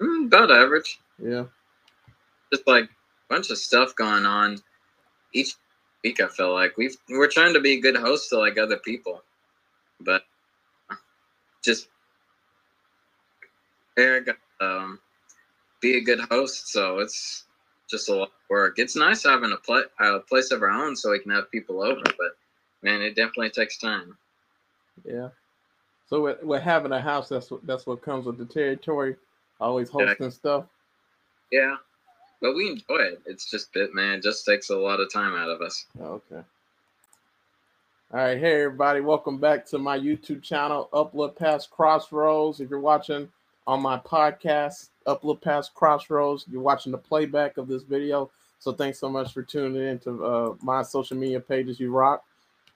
Mm, about average. Yeah. Just like a bunch of stuff going on each week. I feel like we've we're trying to be a good host to like other people, but just Eric, um, be a good host. So it's just a lot of work. It's nice having a, pla a place of our own so we can have people over, but man, it definitely takes time. Yeah. So with, with having a house, that's what that's what comes with the territory. Always hosting yeah. stuff. Yeah, but we enjoy it. It's just it, man. It just takes a lot of time out of us. Okay. All right, hey everybody, welcome back to my YouTube channel, Upload Past Crossroads. If you're watching on my podcast, Upload Past Crossroads, you're watching the playback of this video. So thanks so much for tuning in to uh, my social media pages. You rock.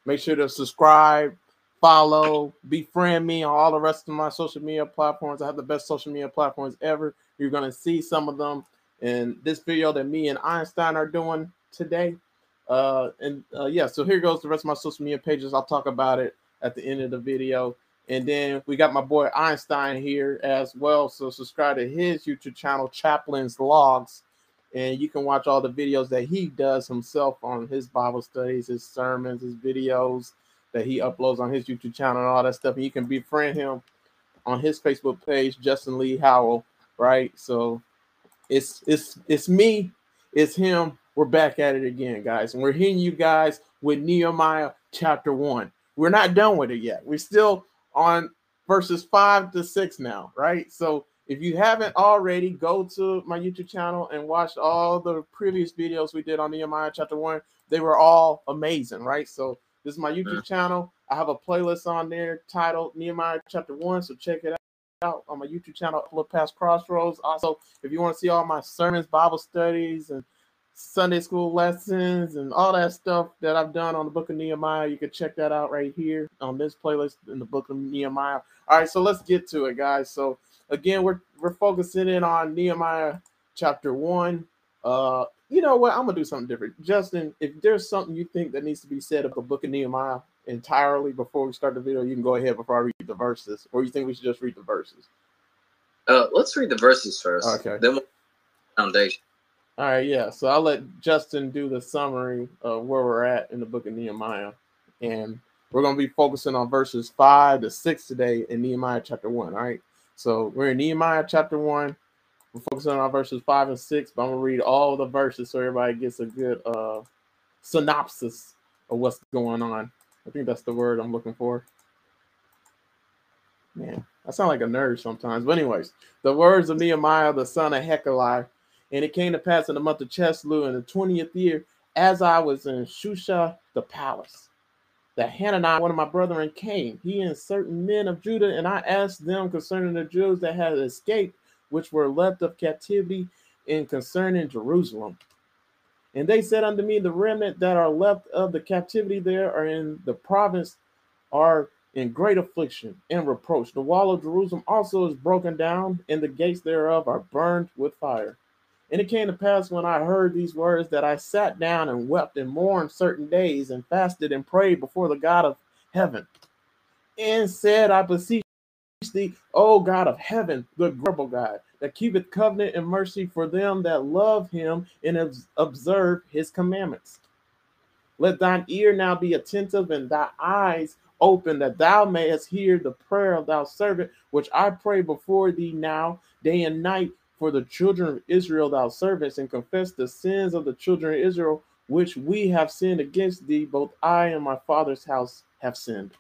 Make sure to subscribe, follow, befriend me on all the rest of my social media platforms. I have the best social media platforms ever. You're gonna see some of them in this video that me and Einstein are doing today. Uh, and uh, yeah, so here goes the rest of my social media pages. I'll talk about it at the end of the video. And then we got my boy Einstein here as well. So subscribe to his YouTube channel, Chaplain's Logs, and you can watch all the videos that he does himself on his Bible studies, his sermons, his videos that he uploads on his YouTube channel and all that stuff. And you can befriend him on his Facebook page, Justin Lee Howell. Right. So it's it's it's me, it's him, we're back at it again, guys. And we're hitting you guys with Nehemiah chapter one. We're not done with it yet. We're still on verses five to six now, right? So if you haven't already, go to my YouTube channel and watch all the previous videos we did on Nehemiah chapter one. They were all amazing, right? So this is my YouTube mm. channel. I have a playlist on there titled Nehemiah chapter one. So check it out on my YouTube channel, Look Past Crossroads. Also, if you want to see all my sermons, Bible studies, and Sunday school lessons and all that stuff that I've done on the book of Nehemiah. You can check that out right here on this playlist in the book of Nehemiah. All right, so let's get to it, guys. So again, we're we're focusing in on Nehemiah chapter one. Uh, you know what? I'm gonna do something different. Justin, if there's something you think that needs to be said of the book of Nehemiah entirely before we start the video, you can go ahead before I read the verses, or you think we should just read the verses? Uh, let's read the verses first. Okay. Then we'll foundation. All right, yeah. So I'll let Justin do the summary of where we're at in the book of Nehemiah. And we're going to be focusing on verses 5 to 6 today in Nehemiah chapter 1. All right. So we're in Nehemiah chapter 1, I'm focusing on verses five and six, but I'm gonna read all the verses so everybody gets a good uh, synopsis of what's going on. I think that's the word I'm looking for. Man, I sound like a nerd sometimes. But anyways, the words of Nehemiah the son of Hachaliah, and it came to pass in the month of Chisleu in the twentieth year, as I was in Shushan the palace, that Hananiah, one of my brethren, came, he and certain men of Judah, and I asked them concerning the Jews that had escaped which were left of captivity, and concerning Jerusalem. And they said unto me, The remnant that are left of the captivity there are in the province are in great affliction and reproach. The wall of Jerusalem also is broken down, and the gates thereof are burned with fire. And it came to pass when I heard these words that I sat down and wept and mourned certain days and fasted and prayed before the God of heaven and said, I beseech thee, O God of heaven, the global God, that keepeth covenant and mercy for them that love him and observe his commandments. Let thine ear now be attentive and thy eyes open, that thou mayest hear the prayer of thy servant, which I pray before thee now, day and night for the children of Israel, thou servants, and confess the sins of the children of Israel, which we have sinned against thee. Both I and my father's house have sinned.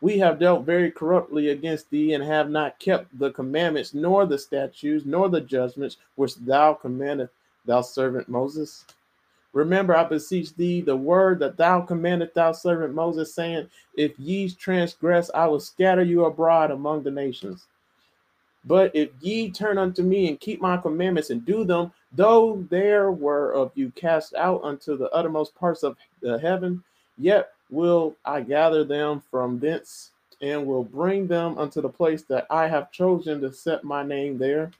We have dealt very corruptly against thee, and have not kept the commandments, nor the statutes, nor the judgments which thou commandest thou servant Moses. Remember, I beseech thee, the word that thou commandest thou servant Moses, saying, If ye transgress, I will scatter you abroad among the nations. But if ye turn unto me and keep my commandments and do them, though there were of you cast out unto the uttermost parts of the heaven, yet will I gather them from thence and will bring them unto the place that I have chosen to set my name there.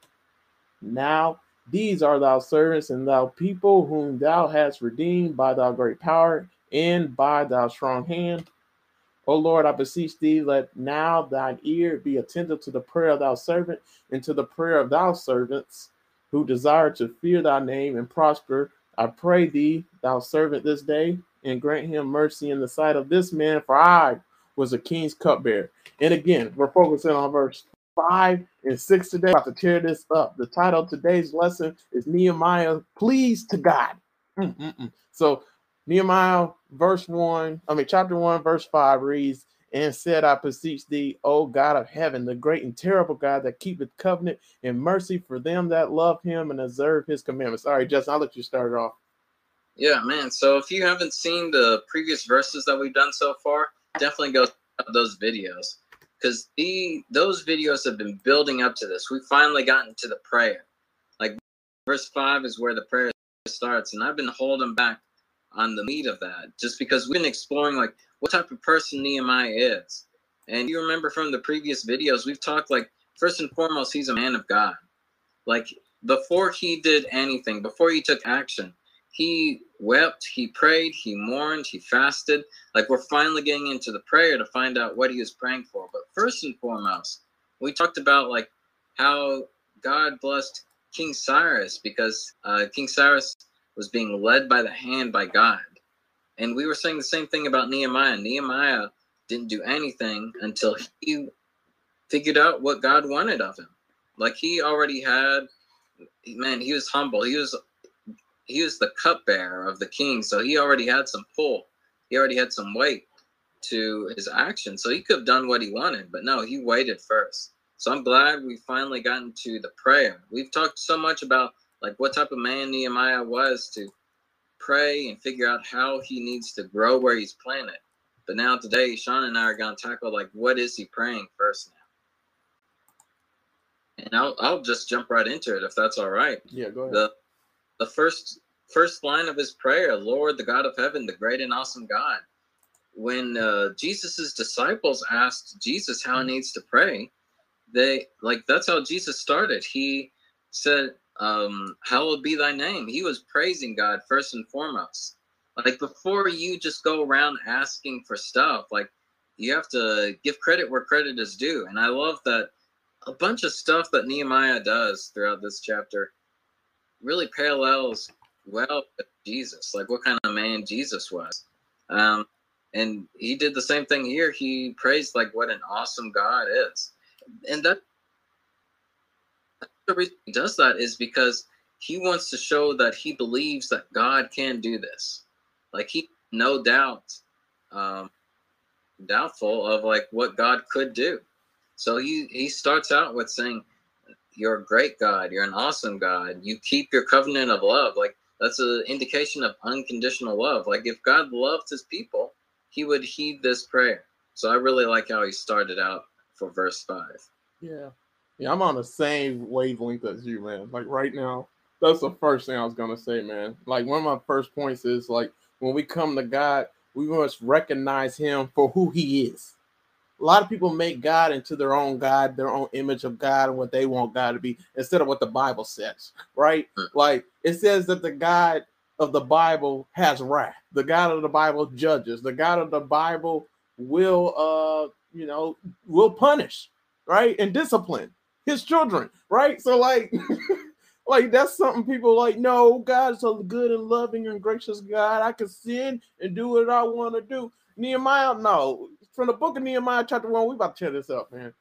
Now these are thy servants and thou people whom thou hast redeemed by thy great power and by thy strong hand. O Lord, I beseech thee, let now thine ear be attentive to the prayer of thy servant and to the prayer of thy servants who desire to fear thy name and prosper. I pray thee, thou servant, this day, and grant him mercy in the sight of this man, for I was a king's cupbearer. And again, we're focusing on verse five and six today. About to tear this up. The title of today's lesson is Nehemiah Please to God. Mm-mm-mm. So Nehemiah verse one, I mean chapter one, verse five reads, and said, I beseech thee, O God of heaven, the great and terrible God that keepeth covenant and mercy for them that love him and observe his commandments. All right, Justin, I'll let you start it off. Yeah, man. So if you haven't seen the previous verses that we've done so far, definitely go those videos because the those videos have been building up to this. We finally gotten to the prayer. Like verse five is where the prayer starts, and I've been holding back on the meat of that just because we've been exploring like what type of person Nehemiah is. And you remember from the previous videos, we've talked like first and foremost, he's a man of God. Like before he did anything, before he took action, he wept, he prayed, he mourned, he fasted. Like we're finally getting into the prayer to find out what he was praying for. But first and foremost, we talked about like how God blessed King Cyrus because uh, King Cyrus was being led by the hand by God. And we were saying the same thing about Nehemiah. Nehemiah didn't do anything until he figured out what God wanted of him. Like he already had, man, he was humble. He was he was the cupbearer of the king, so he already had some pull. He already had some weight to his action, so he could have done what he wanted. But no, he waited first. So I'm glad we finally gotten to the prayer. We've talked so much about like what type of man Nehemiah was to pray and figure out how he needs to grow where he's planted. But now today, Sean and I are going to tackle like what is he praying first now. And I'll I'll just jump right into it if that's all right. Yeah, go ahead. The the first first line of his prayer, Lord, the God of heaven, the great and awesome God. When uh, Jesus's disciples asked Jesus how he needs to pray, they like that's how Jesus started. He said, um, hallowed be thy name. He was praising God first and foremost. Like before you just go around asking for stuff, like you have to give credit where credit is due. And I love that a bunch of stuff that Nehemiah does throughout this chapter really parallels well with Jesus, like what kind of man Jesus was. Um, and he did the same thing here. He praised like what an awesome God is. And that the reason he does that is because he wants to show that he believes that God can do this. Like he no doubt um, doubtful of like what God could do. So he he starts out with saying, "You're a great God. You're an awesome God. You keep your covenant of love." Like that's an indication of unconditional love. Like if God loved His people, He would heed this prayer. So I really like how he started out for verse five. Yeah. Yeah, I'm on the same wavelength as you, man. Like right now, that's the first thing I was gonna say, man. Like one of my first points is like when we come to God, we must recognize Him for who He is. A lot of people make God into their own God, their own image of God, and what they want God to be, instead of what the Bible says, right? Like it says that the God of the Bible has wrath. The God of the Bible judges. The God of the Bible will, uh, you know, will punish, right, and discipline his children, right? So like like that's something people like, no, God's a good and loving and gracious God. I can sin and do what I want to do. Nehemiah, no. From the book of Nehemiah, chapter one, we about to tear this up, man.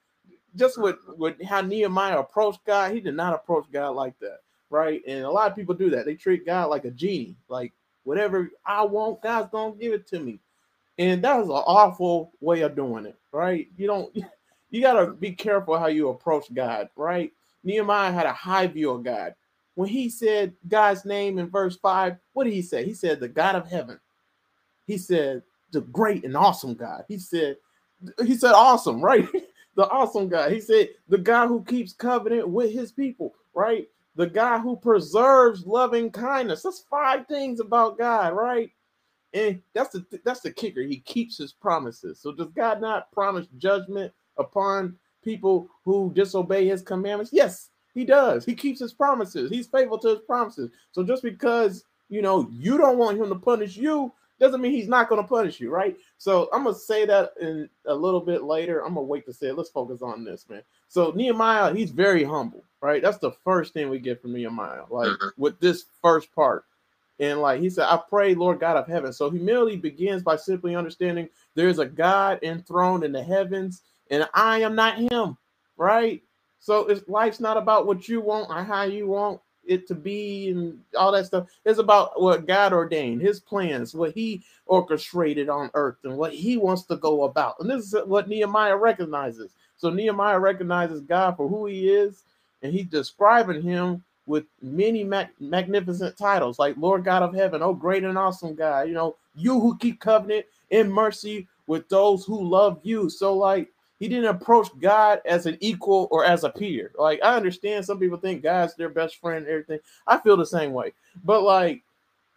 Just with, with how Nehemiah approached God, he did not approach God like that, right? And a lot of people do that. They treat God like a genie, like whatever I want, God's gonna give it to me. And that is an awful way of doing it, right? You don't you got to be careful how you approach God, right? Nehemiah had a high view of God. When he said God's name in verse 5, what did he say? He said, The God of heaven. He said, The great and awesome God. He said, He said, Awesome, right? the awesome God. He said, The guy who keeps covenant with his people, right? The guy who preserves loving kindness. That's five things about God, right? And that's the that's the kicker. He keeps his promises. So does God not promise judgment upon people who disobey his commandments? Yes, he does. He keeps his promises. He's faithful to his promises. So just because you know you don't want him to punish you doesn't mean he's not going to punish you, right? So I'm gonna say that in a little bit later. I'm gonna wait to say it. Let's focus on this, man. So Nehemiah, he's very humble, right? That's the first thing we get from Nehemiah, like mm-hmm. with this first part. And like he said, I pray, Lord God of heaven. So humility begins by simply understanding there's a God enthroned in the heavens, and I am not him, right? So it's life's not about what you want or how you want it to be and all that stuff. It's about what God ordained, his plans, what he orchestrated on earth, and what he wants to go about. And this is what Nehemiah recognizes. So Nehemiah recognizes God for who he is, and he's describing him with many mag- magnificent titles like Lord God of heaven, oh great and awesome God, you know, you who keep covenant in mercy with those who love you. So like he didn't approach God as an equal or as a peer. Like I understand some people think God's their best friend everything. I feel the same way. But like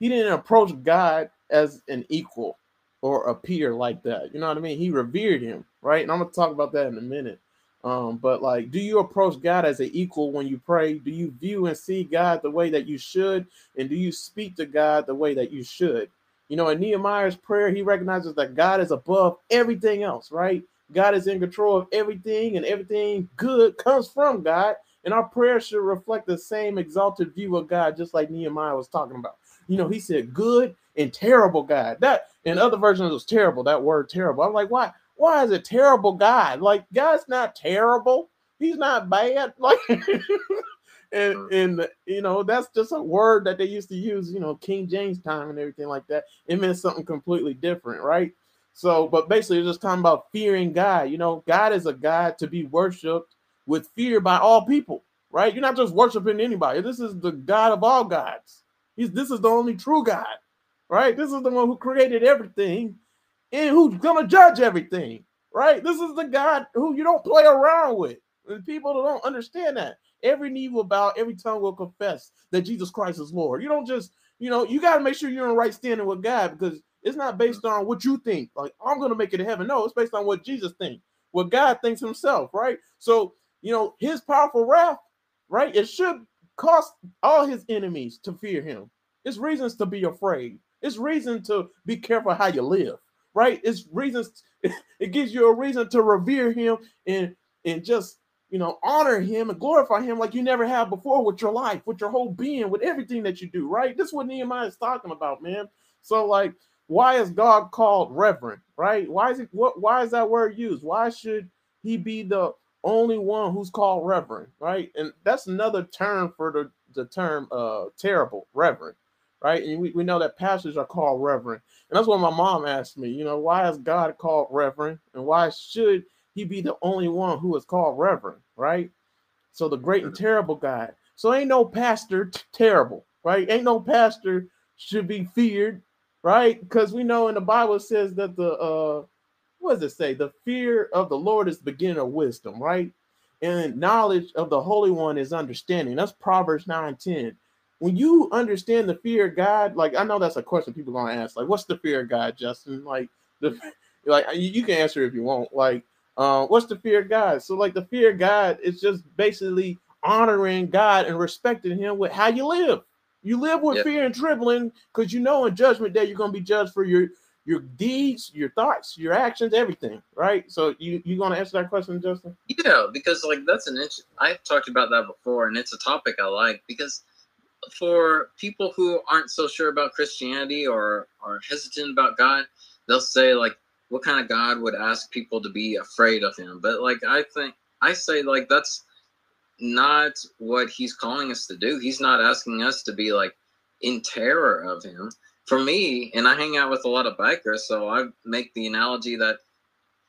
he didn't approach God as an equal or a peer like that. You know what I mean? He revered him, right? And I'm gonna talk about that in a minute. Um, but like, do you approach God as an equal when you pray? Do you view and see God the way that you should? And do you speak to God the way that you should? You know, in Nehemiah's prayer, he recognizes that God is above everything else, right? God is in control of everything, and everything good comes from God. And our prayer should reflect the same exalted view of God, just like Nehemiah was talking about. You know, he said good and terrible God. That in other versions was terrible. That word terrible. I'm like, why? Why is it terrible God? Like God's not terrible. He's not bad. Like and mm. and you know that's just a word that they used to use. You know, King James time and everything like that. It meant something completely different, right? So, but basically, it's just talking about fearing God. You know, God is a God to be worshipped with fear by all people, right? You're not just worshiping anybody. This is the God of all gods. He's this is the only true God, right? This is the one who created everything and who's gonna judge everything, right? This is the God who you don't play around with. And people don't understand that. Every knee will bow, every tongue will confess that Jesus Christ is Lord. You don't just, you know, you got to make sure you're in right standing with God because it's not based on what you think. Like, I'm to make it to heaven. No, it's based on what Jesus thinks, what God thinks himself, right? So, you know, his powerful wrath, right? It should cost all his enemies to fear him. It's reasons to be afraid. It's reason to be careful how you live, right? It's reasons, it gives you a reason to revere him and and just you know honor him and glorify him like you never have before with your life, with your whole being, with everything that you do, right? This is what Nehemiah is talking about, man. So, like, why is God called reverend? Right? Why is it what why is that word used? Why should he be the only one who's called reverend? Right? And that's another term for the, the term uh terrible, reverend. Right? And we, we know that pastors are called reverend. And that's what my mom asked me, you know, why is God called reverend? And why should he be the only one who is called reverend? Right? So the great and terrible God. So ain't no pastor t- terrible, right? Ain't no pastor should be feared right? Because we know in the Bible says that the uh what does it say? The fear of the Lord is the beginning of wisdom, right? And knowledge of the Holy One is understanding. That's Proverbs 9 10. When you understand the fear of God, like I know that's a question people gonna ask, like, what's the fear of God, Justin? Like the like you can answer if you want. Like, uh, what's the fear of God? So, like the fear of God is just basically honoring God and respecting him with how you live. You live with yep. fear and trembling because you know in judgment day you're going to be judged for your your deeds, your thoughts, your actions, everything, right? So you you going to answer that question, Justin? Yeah, because like that's an int- I've talked about that before, and it's a topic I like because for people who aren't so sure about Christianity or are hesitant about God, they'll say like, "What kind of God would ask people to be afraid of Him?" But like I think I say like that's not what he's calling us to do. He's not asking us to be like in terror of him. For me, and I hang out with a lot of bikers, so I make the analogy that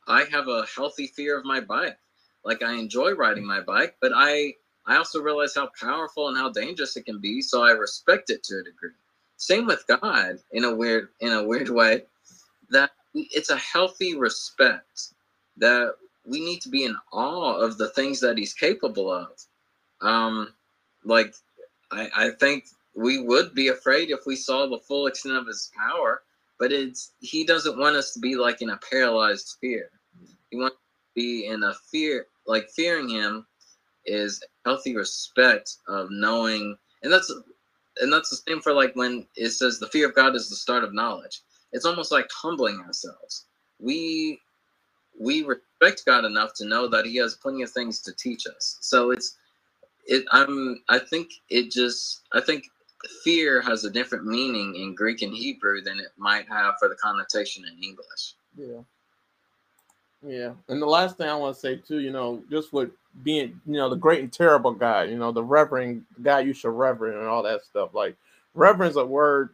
I have a healthy fear of my bike. Like I enjoy riding my bike, but I I also realize how powerful and how dangerous it can be, so I respect it to a degree. Same with God in a weird in a weird way that it's a healthy respect that we need to be in awe of the things that he's capable of. Um, like I, I think we would be afraid if we saw the full extent of his power, but it's he doesn't want us to be like in a paralyzed fear. He wants to be in a fear, like fearing him is healthy respect of knowing, and that's and that's the same for like when it says the fear of God is the start of knowledge. it's almost like humbling ourselves. We we respect God enough to know that He has plenty of things to teach us. So it's it. I'm. I think it just. I think fear has a different meaning in Greek and Hebrew than it might have for the connotation in English. Yeah. Yeah. And the last thing I want to say too, you know, just with being, you know, the great and terrible guy, you know, the reverend God you should reverend and all that stuff. Like reverend's a word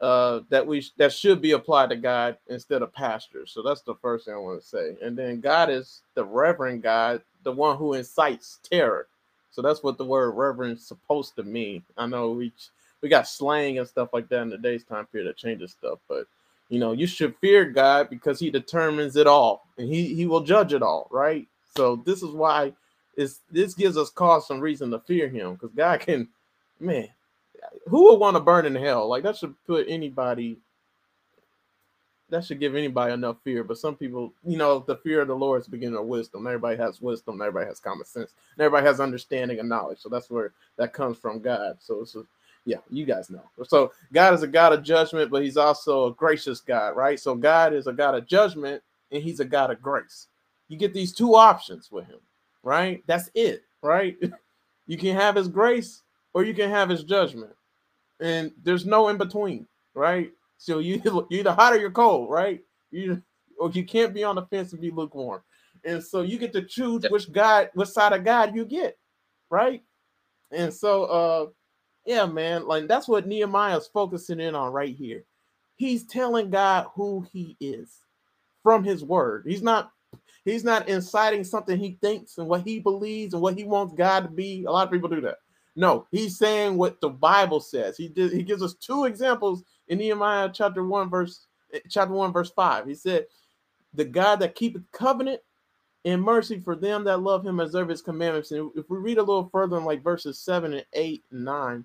uh that we that should be applied to God instead of pastor. So that's the first thing I want to say. And then God is the reverend God, the one who incites terror. So that's what the word reverend is supposed to mean. I know we we got slang and stuff like that in today's time period that changes stuff, but you know, you should fear God because he determines it all and he, he will judge it all, right? So this is why is this gives us cause some reason to fear him because God can, man, who would want to burn in hell? Like that should put anybody, that should give anybody enough fear. But some people, you know, the fear of the Lord is the beginning of wisdom. Everybody has wisdom, everybody has common sense, everybody has understanding and knowledge. So that's where that comes from God. So it's a, yeah, you guys know. So God is a God of judgment, but he's also a gracious God, right? So God is a God of judgment and he's a God of grace. You get these two options with him, right? That's it, right? you can have his grace or you can have his judgment. And there's no in between, right? So you you're either hot or you're cold, right? You or you can't be on the fence and be lukewarm. And so you get to choose which God, which side of God you get, right? And so uh yeah, man, like that's what Nehemiah's focusing in on right here. He's telling God who he is from his word. He's not he's not inciting something he thinks and what he believes and what he wants God to be. A lot of people do that. No, he's saying what the Bible says. He did he gives us two examples in Nehemiah chapter 1 verse chapter 1 verse 5. He said, "The God that keepeth covenant and mercy for them that love him observe his commandments." And if we read a little further in like verses 7 and 8 and 9,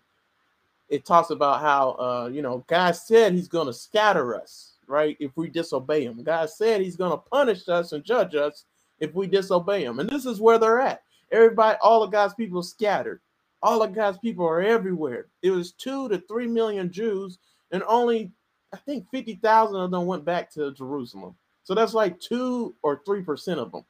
it talks about how uh, you know God said He's going to scatter us, right? If we disobey Him, God said He's going to punish us and judge us if we disobey Him, and this is where they're at. Everybody, all of God's people scattered. All of God's people are everywhere. It was two to three million Jews, and only I think fifty thousand of them went back to Jerusalem. So that's like two or three percent of them.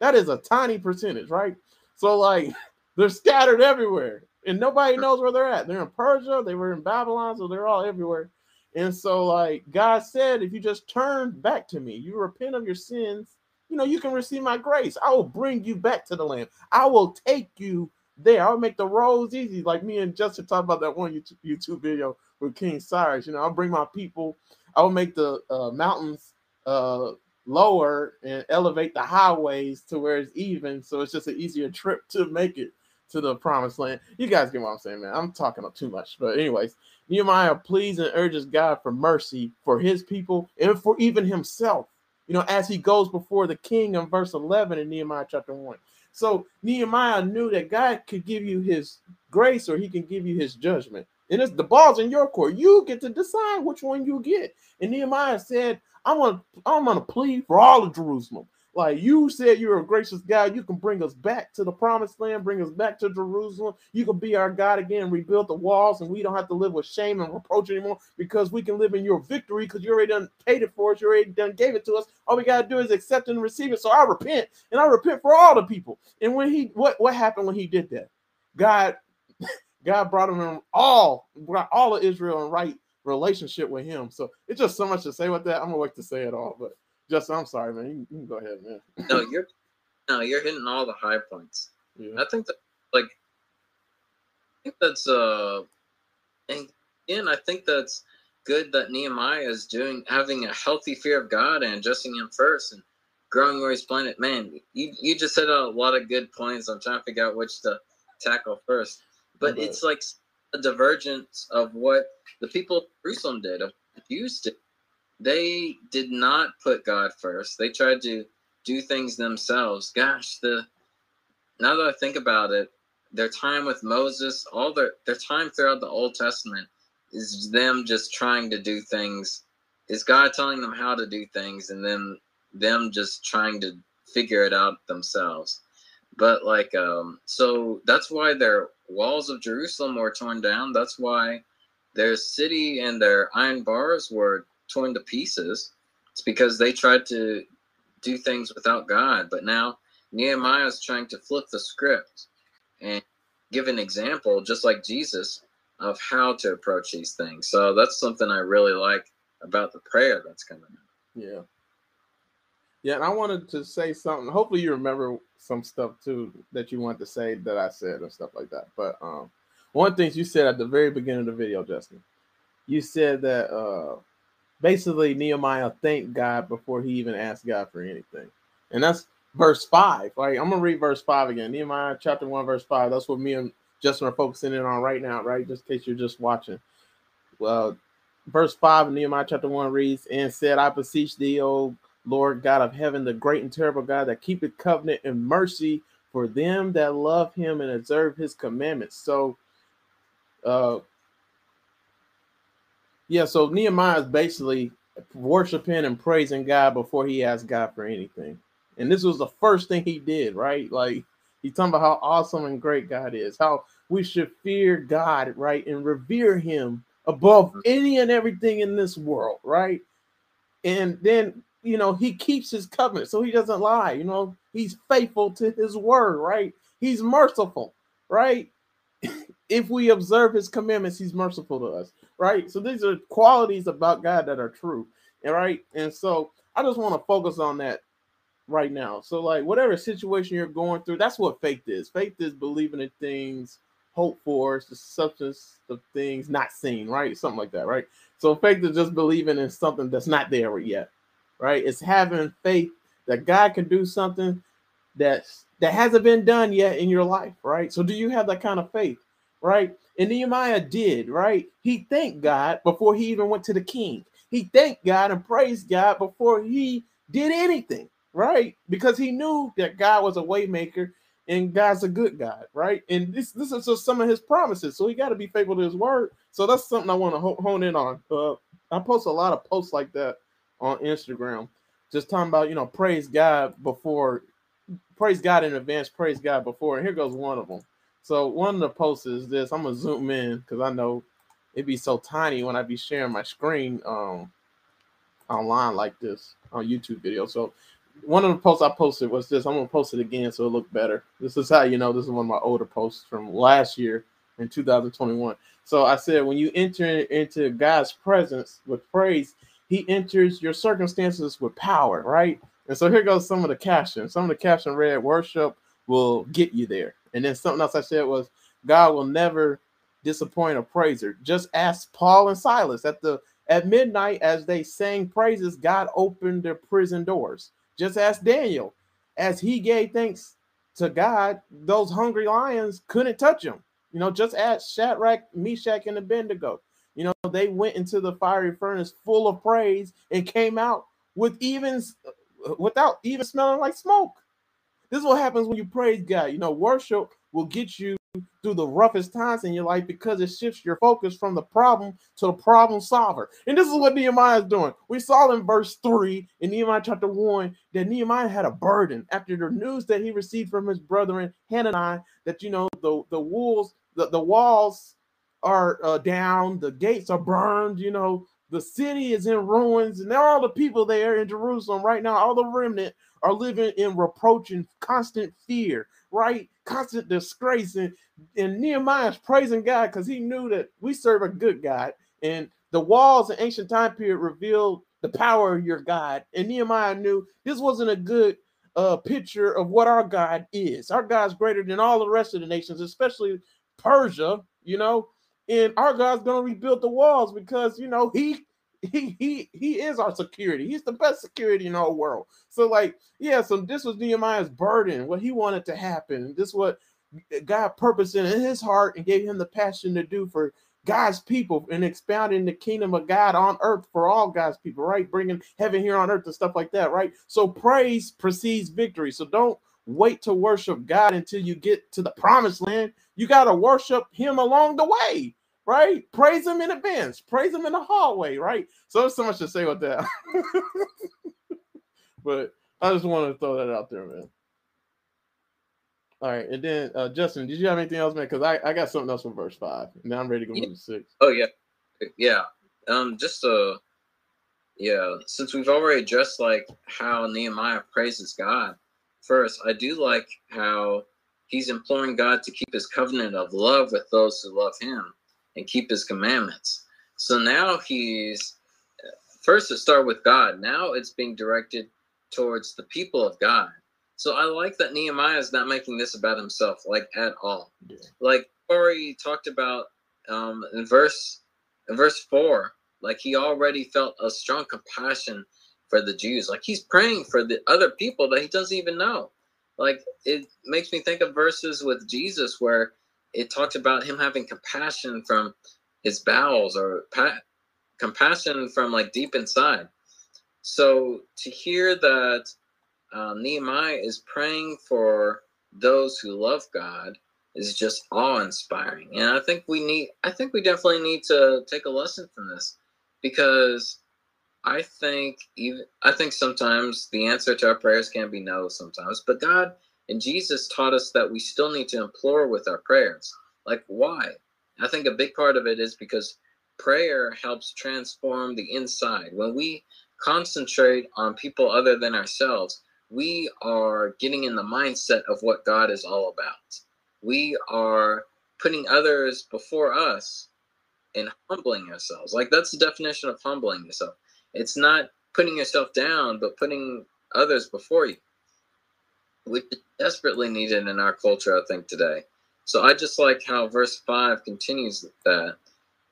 That is a tiny percentage, right? So like they're scattered everywhere and nobody knows where they're at. They're in Persia, they were in Babylon, so they're all everywhere. And so, like God said, if you just turn back to me, you repent of your sins, you know, you can receive my grace. I will bring you back to the land. I will take you there. I'll make the roads easy. Like me and Justin talked about that one YouTube video with King Cyrus. You know, I'll bring my people. I will make the uh, mountains uh, lower and elevate the highways to where it's even. So it's just an easier trip to make it to the promised land. You guys get what I'm saying, man. I'm talking too much. But, anyways, Nehemiah pleads and urges God for mercy for his people and for even himself, you know, as he goes before the king in verse 11 in Nehemiah chapter 1. So, Nehemiah knew that God could give you his grace or he can give you his judgment. And it's the ball's in your court. You get to decide which one you get. And Nehemiah said, I'm gonna I'm gonna plead for all of Jerusalem. Like you said, you're a gracious God. You can bring us back to the promised land, bring us back to Jerusalem. You can be our God again, rebuild the walls, and we don't have to live with shame and reproach anymore because we can live in your victory because you already done paid it for us. You already done gave it to us. All we gotta do is accept and receive it. So I repent, and I repent for all the people. And when he what what happened when he did that? God, God brought him all, brought all of Israel in right relationship with him. So it's just so much to say with that. I'm gonna wait to say it all, but Justin, I'm sorry, man. You, you can go ahead, man. no, you're no, you're hitting all the high points. Yeah. I think that like I think that's uh and again, I think that's good that Nehemiah is doing having a healthy fear of God and adjusting him first and growing where he's planted. Man, you, you just said a lot of good points. I'm trying to figure out which to tackle first. But okay. it's like a divergence of what the people of Jerusalem did, of used to they did not put God first. They tried to do things themselves. Gosh, the now that I think about it, their time with Moses, all their their time throughout the Old Testament is them just trying to do things. Is God telling them how to do things and then them just trying to figure it out themselves. But like um so that's why their walls of Jerusalem were torn down. That's why their city and their iron bars were torn to pieces, it's because they tried to do things without God. But now Nehemiah is trying to flip the script and give an example, just like Jesus, of how to approach these things. So that's something I really like about the prayer that's coming up. Yeah. Yeah, and I wanted to say something. Hopefully, you remember some stuff too that you want to say that I said and stuff like that. But um, one thing you said at the very beginning of the video, Justin, you said that uh, basically Nehemiah thanked God before he even asked God for anything, and that's verse five. Right, I'm gonna read verse five again. Nehemiah chapter one, verse five. That's what me and Justin are focusing in on right now. Right, just in case you're just watching. Well, verse five of Nehemiah chapter one reads, "And said, I beseech thee, O Lord God of heaven, the great and terrible God that keepeth covenant and mercy for them that love him and observe his commandments. So, uh, yeah, so Nehemiah is basically worshiping and praising God before he asked God for anything. And this was the first thing he did, right? Like he's talking about how awesome and great God is, how we should fear God, right? And revere him above mm-hmm. any and everything in this world, right? And then you know, he keeps his covenant, so he doesn't lie. You know, he's faithful to his word, right? He's merciful, right? if we observe his commandments, he's merciful to us, right? So these are qualities about God that are true, and right. And so I just want to focus on that right now. So, like, whatever situation you're going through, that's what faith is. Faith is believing in things hope for, it's the substance of things not seen, right? Something like that, right? So faith is just believing in something that's not there yet, right? It's having faith that God can do something that's that hasn't been done yet in your life, right? So do you have that kind of faith, right? And Nehemiah did, right? He thanked God before he even went to the king. He thanked God and praised God before he did anything, right? Because he knew that God was a waymaker and God's a good God, right? And this this is just some of his promises, so he got to be faithful to his word. So that's something I want to hone in on. Uh, I post a lot of posts like that on Instagram, just talking about you know praise God before, praise God in advance, praise God before. And here goes one of them. So one of the posts is this. I'm gonna zoom in because I know it'd be so tiny when I be sharing my screen um online like this on YouTube video. So one of the posts I posted was this. I'm gonna post it again so it look better. This is how you know this is one of my older posts from last year in 2021. So I said when you enter into God's presence with praise, he enters your circumstances with power, right? And so here goes some of the caption. Some of the caption read, Worship will get you there. And then something else I said was, God will never disappoint a praiser. Just ask Paul and Silas at the at midnight as they sang praises, God opened their prison doors. Just ask Daniel. As he gave thanks to God, those hungry lions couldn't touch him. You know, just ask Shadrach, Meshach, and Abednego. You know, they went into the fiery furnace full of praise and came out with even without even smelling like smoke. This is what happens when you praise God. You know, worship will get you through the roughest times in your life because it shifts your focus from the problem to the problem solver. And this is what Nehemiah is doing. We saw in verse 3 in Nehemiah chapter 1 that Nehemiah had a burden after the news that he received from his brethren Hanani that you know the, the the, the walls are uh, down, the gates are burned, you know, the city is in ruins, and there are all the people there in Jerusalem right now, all the remnant are living in reproach and constant fear, right? Constant disgrace. And, and Nehemiah is praising God because he knew that we serve a good God. And the walls in ancient time period revealed the power of your God. And Nehemiah knew this wasn't a good uh, picture of what our God is. Our God's greater than all the rest of the nations, especially Persia, you know, and our God's gonna rebuild the walls because you know he he he he is our security. He's the best security in the whole world. So like yeah, so this was Nehemiah's burden, what he wanted to happen. This what God purposed in his heart and gave him the passion to do for God's people and expounding the kingdom of God on earth for all God's people, right? Bringing heaven here on earth and stuff like that, right? So praise precedes victory. So don't wait to worship God until you get to the promised land. You got to worship Him along the way, right? Praise Him in advance, praise Him in the hallway, right? So there's so much to say with that. but I just wanted to throw that out there, man. All right, and then uh, Justin, did you have anything else, man? Because I, I got something else from verse five. Now I'm ready to go yeah. to six. Oh yeah, yeah. Um, just uh, yeah, since we've already addressed like how Nehemiah praises God, first, I do like how he's imploring God to keep his covenant of love with those who love him and keep his commandments. So now he's first it start with God. Now it's being directed towards the people of God. So I like that Nehemiah is not making this about himself, like at all. Yeah. Like Corey talked about um, in verse in verse four, like he already felt a strong compassion for the Jews. Like he's praying for the other people that he doesn't even know. Like it makes me think of verses with Jesus where it talks about him having compassion from his bowels or pa- compassion from like deep inside. So to hear that uh, Nehemiah is praying for those who love God is just awe-inspiring, and I think we need. I think we definitely need to take a lesson from this because I think even I think sometimes the answer to our prayers can be no sometimes, but God and Jesus taught us that we still need to implore with our prayers. Like why? I think a big part of it is because prayer helps transform the inside. When we concentrate on people other than ourselves, we are getting in the mindset of what God is all about. We are putting others before us and humbling ourselves. Like that's the definition of humbling yourself. It's not putting yourself down, but putting others before you, is desperately needed in our culture, I think, today. So I just like how verse 5 continues that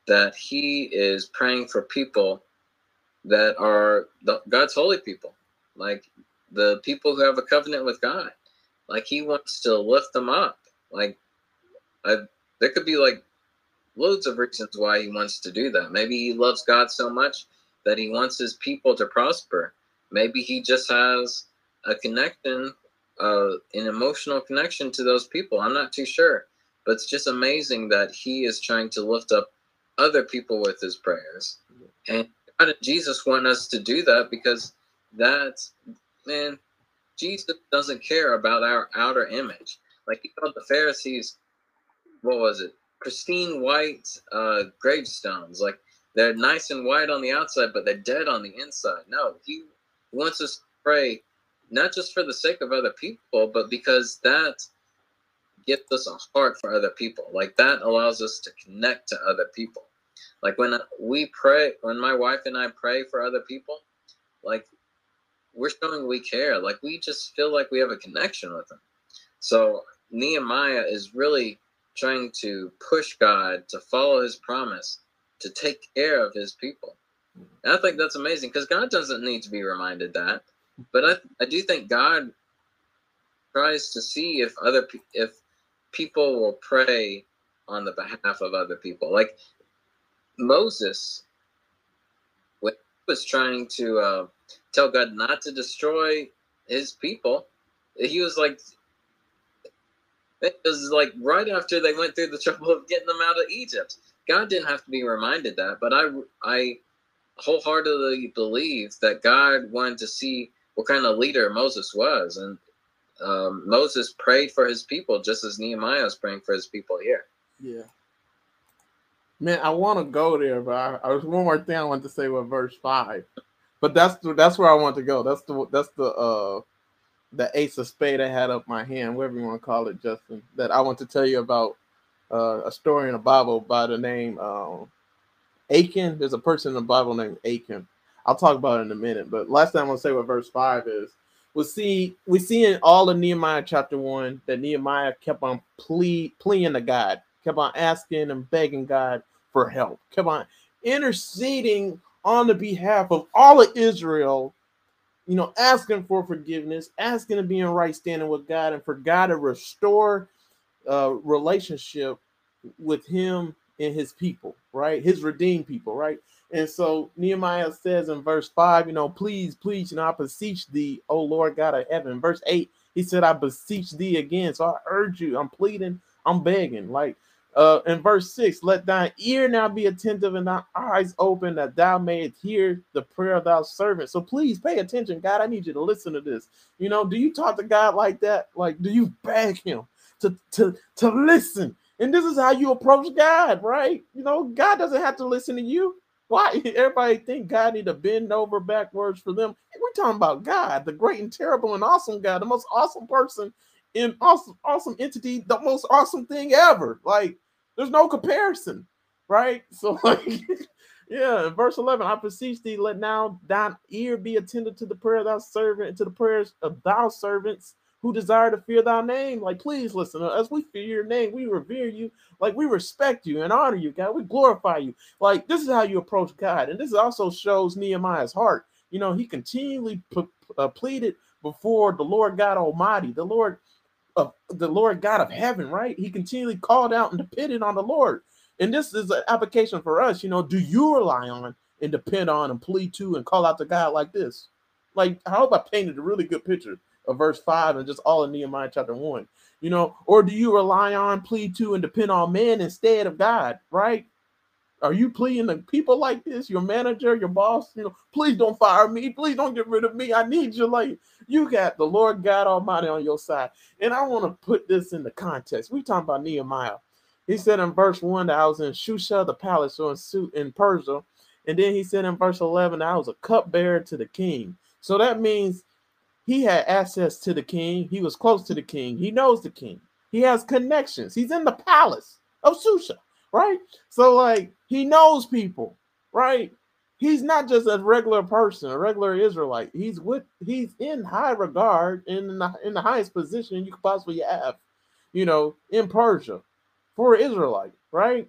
that he is praying for people that are the, God's holy people, like the people who have a covenant with God. Like he wants to lift them up. Like I, there could be like loads of reasons why he wants to do that. Maybe he loves God so much that he wants his people to prosper. Maybe he just has a connection, uh, an emotional connection to those people. I'm not too sure, but it's just amazing that he is trying to lift up other people with his prayers. And God and Jesus want us to do that because that's, man, Jesus doesn't care about our outer image. Like he called the Pharisees, what was it? Pristine white uh, gravestones. Like they're nice and white on the outside, but they're dead on the inside. No, he wants us to pray not just for the sake of other people, but because that gets us a heart for other people. Like that allows us to connect to other people. Like when we pray, when my wife and I pray for other people, like we're showing we care. Like we just feel like we have a connection with them. So Nehemiah is really trying to push God to follow his promise to take care of his people. And I think that's amazing because God doesn't need to be reminded that. But I, I do think God tries to see if other if people will pray on the behalf of other people. Like Moses, when he was trying to uh, tell God not to destroy his people, he was like, it was like right after they went through the trouble of getting them out of Egypt. God didn't have to be reminded that, but I, I wholeheartedly believe that God wanted to see what kind of leader Moses was, and um, Moses prayed for his people just as Nehemiah is praying for his people here. Yeah. Man, I want to go there, but I, I was one more thing I want to say with verse five. But that's the, that's where I want to go. That's the that's the uh the ace of spade I had up my hand, whatever you want to call it, Justin. That I want to tell you about uh, a story in the Bible by the name um, Achan. There's a person in the Bible named Achan. I'll talk about it in a minute. But last time I'm gonna say what verse five is. We see we see in all of Nehemiah chapter one that Nehemiah kept on plea pleading to God, kept on asking and begging God for help, kept on interceding on the behalf of all of Israel, you know, asking for forgiveness, asking to be in right standing with God, and for God to restore uh, relationship with Him and His people, right? His redeemed people, right? And so Nehemiah says in verse 5, you know, please, please, you know, I beseech thee, O Lord God of heaven. Verse 8, he said, I beseech thee again. So I urge you, I'm pleading, I'm begging. Like uh in verse 6, let thine ear now be attentive and thy eyes open that thou mayest hear the prayer of thy servant. So please pay attention, God. I need you to listen to this. You know, do you talk to God like that? Like, do you beg him to to to listen? And this is how you approach God, right? You know, God doesn't have to listen to you. Why everybody think God need to bend over backwards for them? We're talking about God, the great and terrible and awesome God, the most awesome person in awesome, awesome entity, the most awesome thing ever. Like, there's no comparison, right? So, like, yeah, verse 11, I beseech thee, let now thine ear be attended to the prayer of thy servant and to the prayers of thy servants who desire to fear thy name. Like, please listen, as we fear your name, we revere you, like we respect you and honor you, God. We glorify you. Like, this is how you approach God. And this also shows Nehemiah's heart. You know, he continually p- uh, pleaded before the Lord God Almighty, the Lord of the Lord God of heaven, right? He continually called out and depended on the Lord. And this is an application for us. You know, do you rely on and depend on and plead to and call out to God like this? Like, I hope I painted a really good picture of verse 5 and just all of Nehemiah chapter 1. You know, or do you rely on, plead to, and depend on men instead of God, right? Are you pleading to people like this, your manager, your boss? You know, please don't fire me. Please don't get rid of me. I need you. Like, you got the Lord God Almighty on your side. And I want to put this in the context. We talking about Nehemiah. He said in verse 1 that I was in Shushan, the palace, or in, suit in Persia. And then he said in verse 11 that I was a cupbearer to the king. So that means he had access to the king. He was close to the king. He knows the king. He has connections. He's in the palace of Shushan, right? So, like, he knows people, right? He's not just a regular person, a regular Israelite. He's with he's in high regard in the, in the highest position you could possibly have, you know, in Persia for Israelite, right?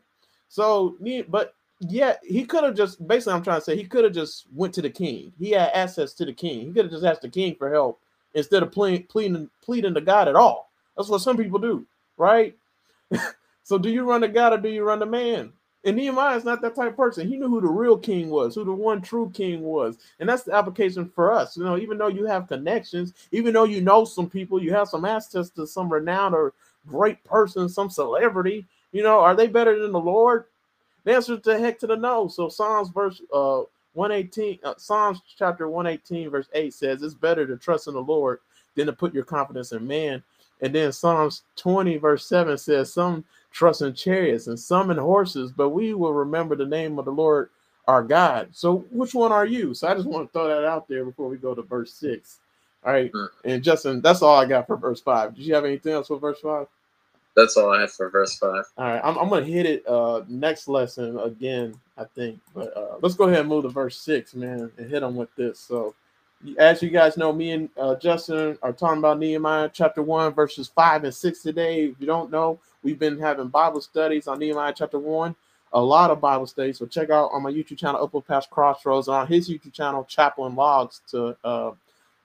So, but yeah, he could have just basically. I'm trying to say he could have just went to the king. He had access to the king. He could have just asked the king for help instead of pleading pleading pleading to God at all. That's what some people do, right? so, do you run to God or do you run to man? And Nehemiah is not that type of person. He knew who the real king was, who the one true king was. And that's the application for us. You know, even though you have connections, even though you know some people, you have some access to some renowned or great person, some celebrity, you know, are they better than the Lord? The answer to the heck to the no. So Psalms verse uh 118, uh, Psalms chapter 118, verse 8 says it's better to trust in the Lord than to put your confidence in man. And then Psalms 20, verse 7 says, Some trust in chariots and some in horses, but we will remember the name of the Lord our God. So which one are you? So I just want to throw that out there before we go to verse 6. All right. And Justin, that's all I got for verse 5. Did you have anything else for verse 5? That's all I have for verse five. All right, I'm, I'm gonna hit it uh next lesson again, I think. But uh let's go ahead and move to verse six, man, and hit them with this. So as you guys know, me and uh, Justin are talking about Nehemiah chapter one, verses five and six today. If you don't know, we've been having Bible studies on Nehemiah chapter one, a lot of Bible studies. So check out on my YouTube channel, Upper Past Crossroads, and on his YouTube channel, Chaplain's Logs, to uh,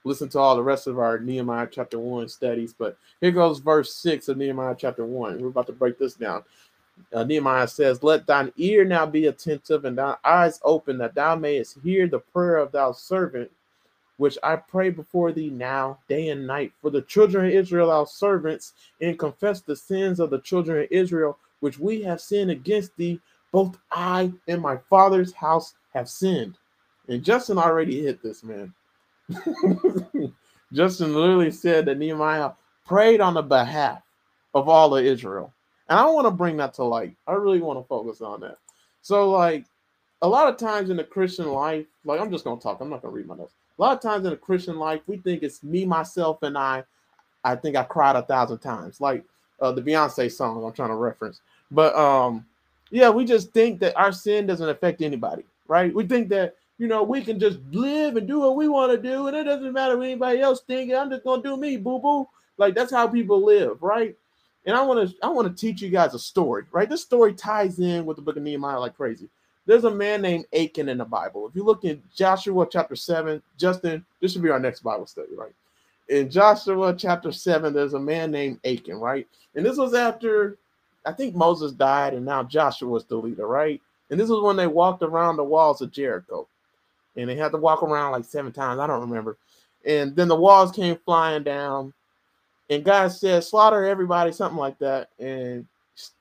listen to all the rest of our Nehemiah chapter 1 studies. But here goes verse 6 of Nehemiah chapter 1. We're about to break this down. Uh, Nehemiah says, Let thine ear now be attentive and thine eyes open, that thou mayest hear the prayer of thy servant, which I pray before thee now, day and night, for the children of Israel, our servants, and confess the sins of the children of Israel, which we have sinned against thee. Both I and my father's house have sinned. And Justin already hit this, man. Justin literally said that Nehemiah prayed on the behalf of all of Israel. And I want to bring that to light. I really want to focus on that. So, like, a lot of times in the Christian life, like, I'm just going to talk, I'm not going to read my notes. A lot of times in the Christian life, we think it's me, myself, and I. I think I cried a thousand times, like uh, the Beyonce song I'm trying to reference. But um, yeah, we just think that our sin doesn't affect anybody, right? We think that you know, we can just live and do what we want to do, and it doesn't matter what anybody else thinking. I'm just gonna do me, boo boo. Like that's how people live, right? And I want to I want to teach you guys a story, right? This story ties in with the book of Nehemiah like crazy. There's a man named Achan in the Bible. If you look in Joshua chapter 7, Justin, this should be our next Bible study, right? In Joshua chapter 7, there's a man named Achan, right? And this was after I think Moses died, and now Joshua was the leader, right? And this was when they walked around the walls of Jericho and they had to walk around like seven times. I don't remember. And then the walls came flying down, and God said, "Slaughter everybody," something like that, and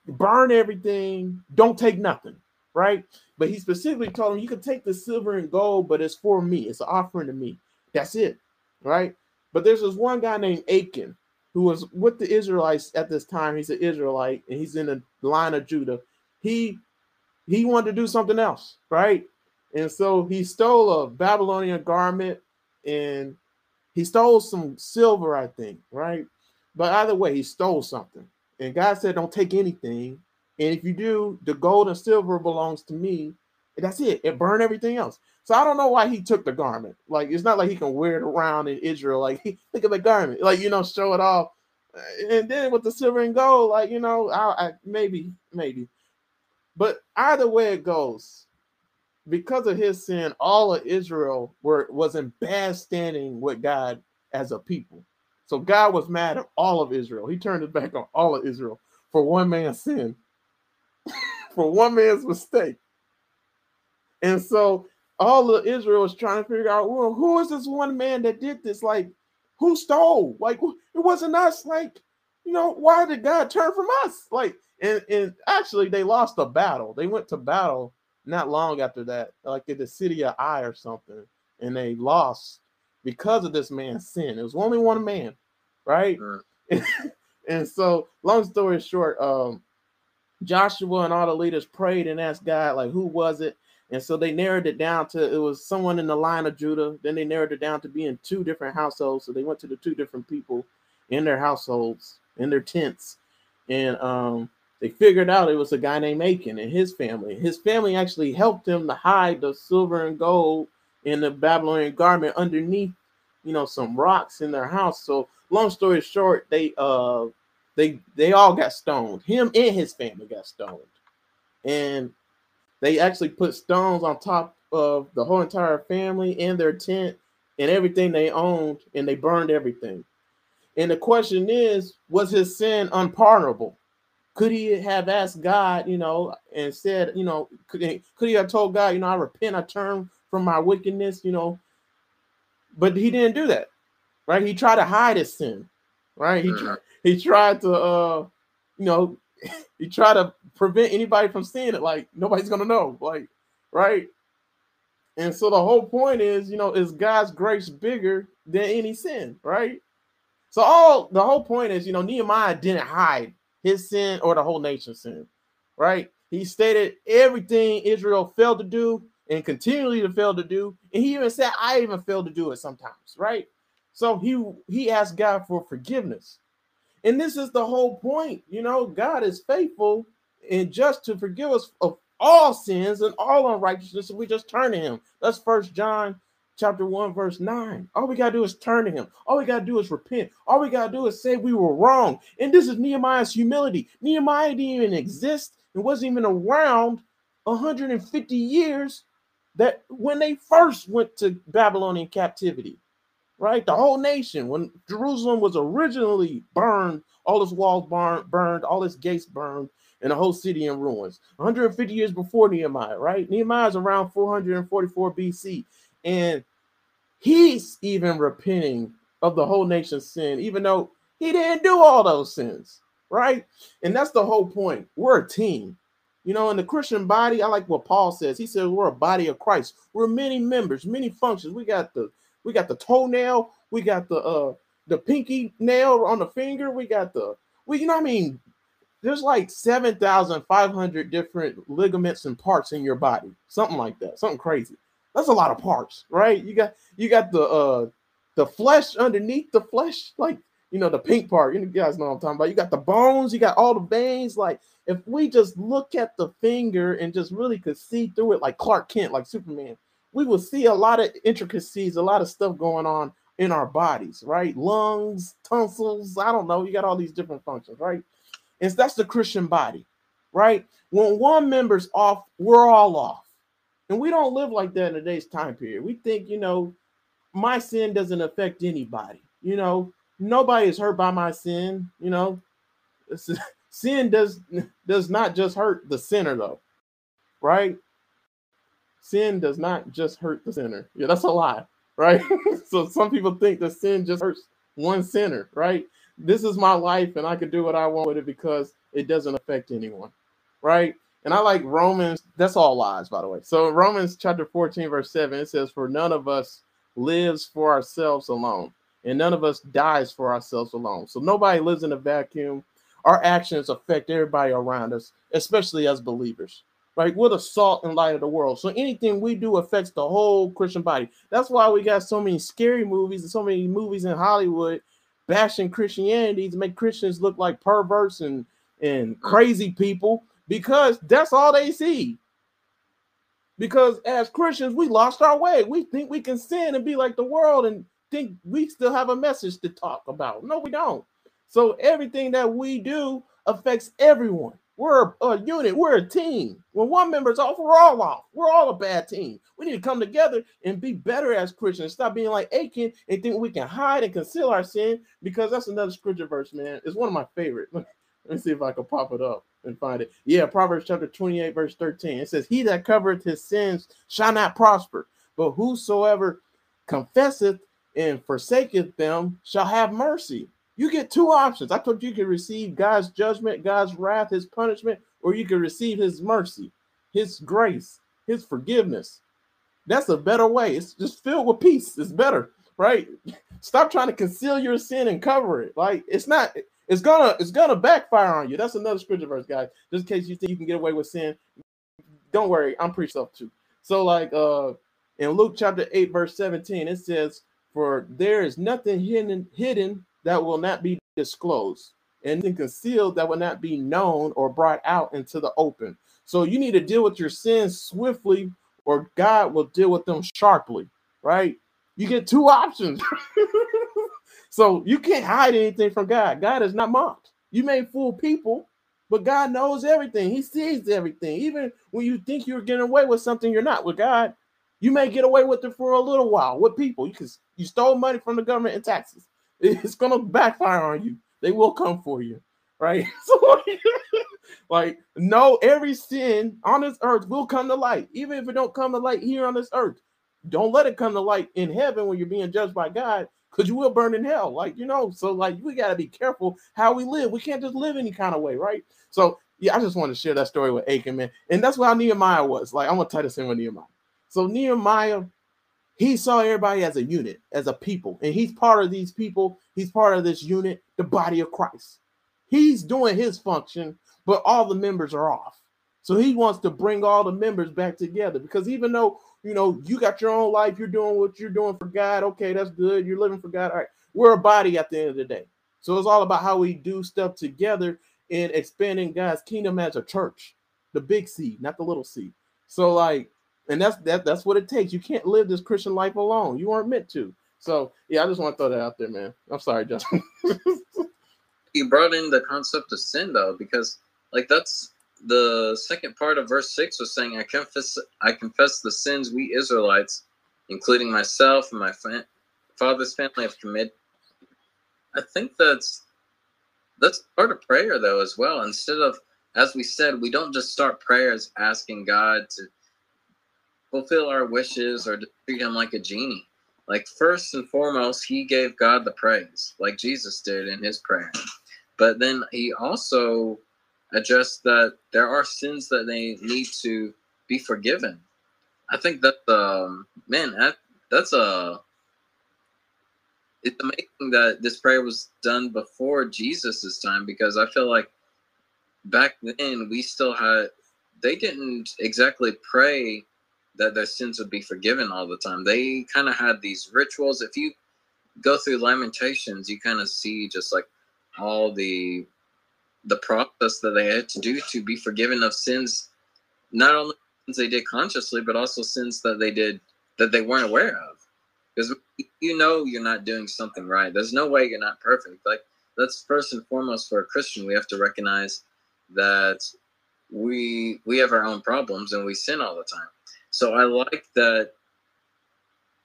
burn everything. Don't take nothing, right? But he specifically told him, "You can take the silver and gold, but it's for me. It's an offering to me. That's it, right?" But there's this one guy named Achan who was with the Israelites at this time. He's an Israelite, and he's in the line of Judah. He he wanted to do something else, right? And so he stole a Babylonian garment and he stole some silver, I think, right? But either way, he stole something. And God said, Don't take anything. And if you do, the gold and silver belongs to me. And that's it. It burned everything else. So I don't know why he took the garment. Like it's not like he can wear it around in Israel. Like look at the garment, like you know, show it off. And then with the silver and gold, like you know, I, I maybe, maybe. But either way it goes, because of his sin, all of Israel were was in bad standing with God as a people. So God was mad at all of Israel. He turned his back on all of Israel for one man's sin, for one man's mistake. And so all of Israel was trying to figure out, well, who is this one man that did this? Like, who stole? Like, it wasn't us. Like, you know, why did God turn from us? Like, and, and actually, they lost a battle. They went to battle not long after that, like in the city of Ai or something, and they lost because of this man's sin. It was only one man, right? and so, long story short, um, Joshua and all the leaders prayed and asked God, like, who was it? And so they narrowed it down to it was someone in the line of Judah. Then they narrowed it down to being two different households. So they went to the two different people in their households, in their tents. And um, they figured out it was a guy named Achan and his family. His family actually helped him to hide the silver and gold in the Babylonian garment underneath, you know, some rocks in their house. So long story short, they uh they they all got stoned. Him and his family got stoned. And they actually put stones on top of the whole entire family and their tent and everything they owned, and they burned everything. And the question is, was his sin unpardonable? Could he have asked God, you know, and said, you know, could he, could he have told God, you know, I repent, I turn from my wickedness, you know? But he didn't do that, right? He tried to hide his sin, right? He tried, he tried to, uh, you know, he tried to prevent anybody from seeing it. Like nobody's gonna know. Like, right? And so the whole point is, you know, is God's grace bigger than any sin, right? So all the whole point is, you know, Nehemiah didn't hide his sin or the whole nation's sin, right? He stated everything Israel failed to do and continually to fail to do, and he even said, "I even failed to do it sometimes," right? So he he asked God for forgiveness, and this is the whole point. You know, God is faithful and just to forgive us of all sins and all unrighteousness. if we just turn to him. That's first John chapter 1, verse 9. All we gotta do is turn to him. All we gotta do is repent. All we gotta do is say we were wrong. And this is Nehemiah's humility. Nehemiah didn't even exist and wasn't even around 150 years that when they first went to Babylonian captivity right? The whole nation, when Jerusalem was originally burned, all its walls burned, burned, all its gates burned, and the whole city in ruins. 150 years before Nehemiah, right? Nehemiah is around 444 BC, and he's even repenting of the whole nation's sin, even though he didn't do all those sins, right? And that's the whole point. We're a team. You know, in the Christian body, I like what Paul says. He says we're a body of Christ. We're many members, many functions. We got the we got the toenail. We got the uh the pinky nail on the finger. We got the we you know what I mean. There's like seven thousand five hundred different ligaments and parts in your body, something like that, something crazy. That's a lot of parts, right? You got you got the uh the flesh underneath the flesh, like you know the pink part. You guys know what I'm talking about. You got the bones, you got all the veins. Like if we just look at the finger and just really could see through it, like Clark Kent, like Superman, we will see a lot of intricacies, a lot of stuff going on in our bodies, right? Lungs, tonsils, I don't know. You got all these different functions, right? And that's the Christian body, right? When one member's off, we're all off. And we don't live like that in today's time period. We think, you know, my sin doesn't affect anybody. You know, nobody is hurt by my sin. You know, sin does does not just hurt the sinner though, right? sin does not just hurt the sinner. Yeah, that's a lie, right? so some people think that sin just hurts one sinner, right? This is my life and I can do what I want with it because it doesn't affect anyone, right? And I like Romans, that's all lies, by the way. So Romans chapter 14, verse 7, it says, For none of us lives for ourselves alone, and none of us dies for ourselves alone. So nobody lives in a vacuum. Our actions affect everybody around us, especially as believers Right? We're the salt and light of the world. So anything we do affects the whole Christian body. That's why we got so many scary movies and so many movies in Hollywood bashing Christianity to make Christians look like perverts and, and crazy people because that's all they see. Because as Christians, we lost our way. We think we can sin and be like the world and think we still have a message to talk about. No, we don't. So everything that we do affects everyone. We're a, unit, we're a team. When one member's off, we're all off. We're all a bad team. We need to come together and be better as Christians. Stop being like Achan and think we can hide and conceal our sin because that's another scripture verse, man. It's one of my favorite. Let me see if I can pop it up and find it. Yeah, Proverbs chapter 28, verse 13. It says, He that covereth his sins shall not prosper, but whosoever confesseth and forsaketh them shall have mercy. You get two options. I told you you can receive God's judgment, God's wrath, his punishment, or you can receive his mercy, his grace, his forgiveness. That's a better way. It's just filled with peace. It's better, right? Stop trying to conceal your sin and cover it. Like it's not, it's gonna, it's gonna backfire on you. That's another scripture verse, guys. Just in case you think you can get away with sin. Don't worry, I'm pretty self too. So, like uh in Luke chapter 8, verse 17, it says, For there is nothing hidden hidden that will not be disclosed, and nothing concealed that will not be known or brought out into the open. So you need to deal with your sins swiftly, or God will deal with them sharply, right? You get two options. so you can't hide anything from God. God is not mocked. You may fool people, but God knows everything. He sees everything. Even when you think you're getting away with something, you're not with God. You may get away with it for a little while with people. You can you stole money from the government in taxes. It's gonna backfire on you. They will come for you, right? So, like, no, every sin on this earth will come to light, even if it don't come to light here on this earth. Don't let it come to light in heaven when you're being judged by God, because you will burn in hell. Like, you know, so like we gotta be careful how we live. We can't just live any kind of way, right? So yeah, I just want to share that story with Achan, man. And that's how Nehemiah was. Like, I'm gonna tie this in with Nehemiah. So Nehemiah he saw everybody as a unit, as a people, and he's part of these people. He's part of this unit, the body of Christ. He's doing his function, but all the members are off. So he wants to bring all the members back together because even though you know you got your own life, you're doing what you're doing for God. Okay, that's good. You're living for God. All right, we're a body at the end of the day. So it's all about how we do stuff together in expanding God's kingdom as a church, the big C, not the little C. So like and that's that that's what it takes. You can't live this Christian life alone. You weren't meant to. So yeah, I just want to throw that out there, man. I'm sorry, Justin. you brought in the concept of sin though, because like that's the second part of verse six was saying, "I confess, I confess the sins we Israelites, including myself and my fa- father's family, have committed." I think that's that's part of prayer though as well. Instead of, as we said, we don't just start prayers asking God to fulfill our wishes or to treat him like a genie. Like, first and foremost, he gave God the praise, like Jesus did in his prayer. But then he also addressed that there are sins that they need to be forgiven. I think that, um, man, that, that's a. It's amazing that this prayer was done before Jesus's time because I feel like back then we still had, they didn't exactly pray that their sins would be forgiven all the time. They kind of had these rituals. If you go through Lamentations, you kind of see just like all the the process that they had to do to be forgiven of sins, not only sins they did consciously, but also sins that they did that they weren't aware of. Because you know you're not doing something right. There's no way you're not perfect. Like that's first and foremost for a Christian. We have to recognize that we we have our own problems and we sin all the time. So I like that.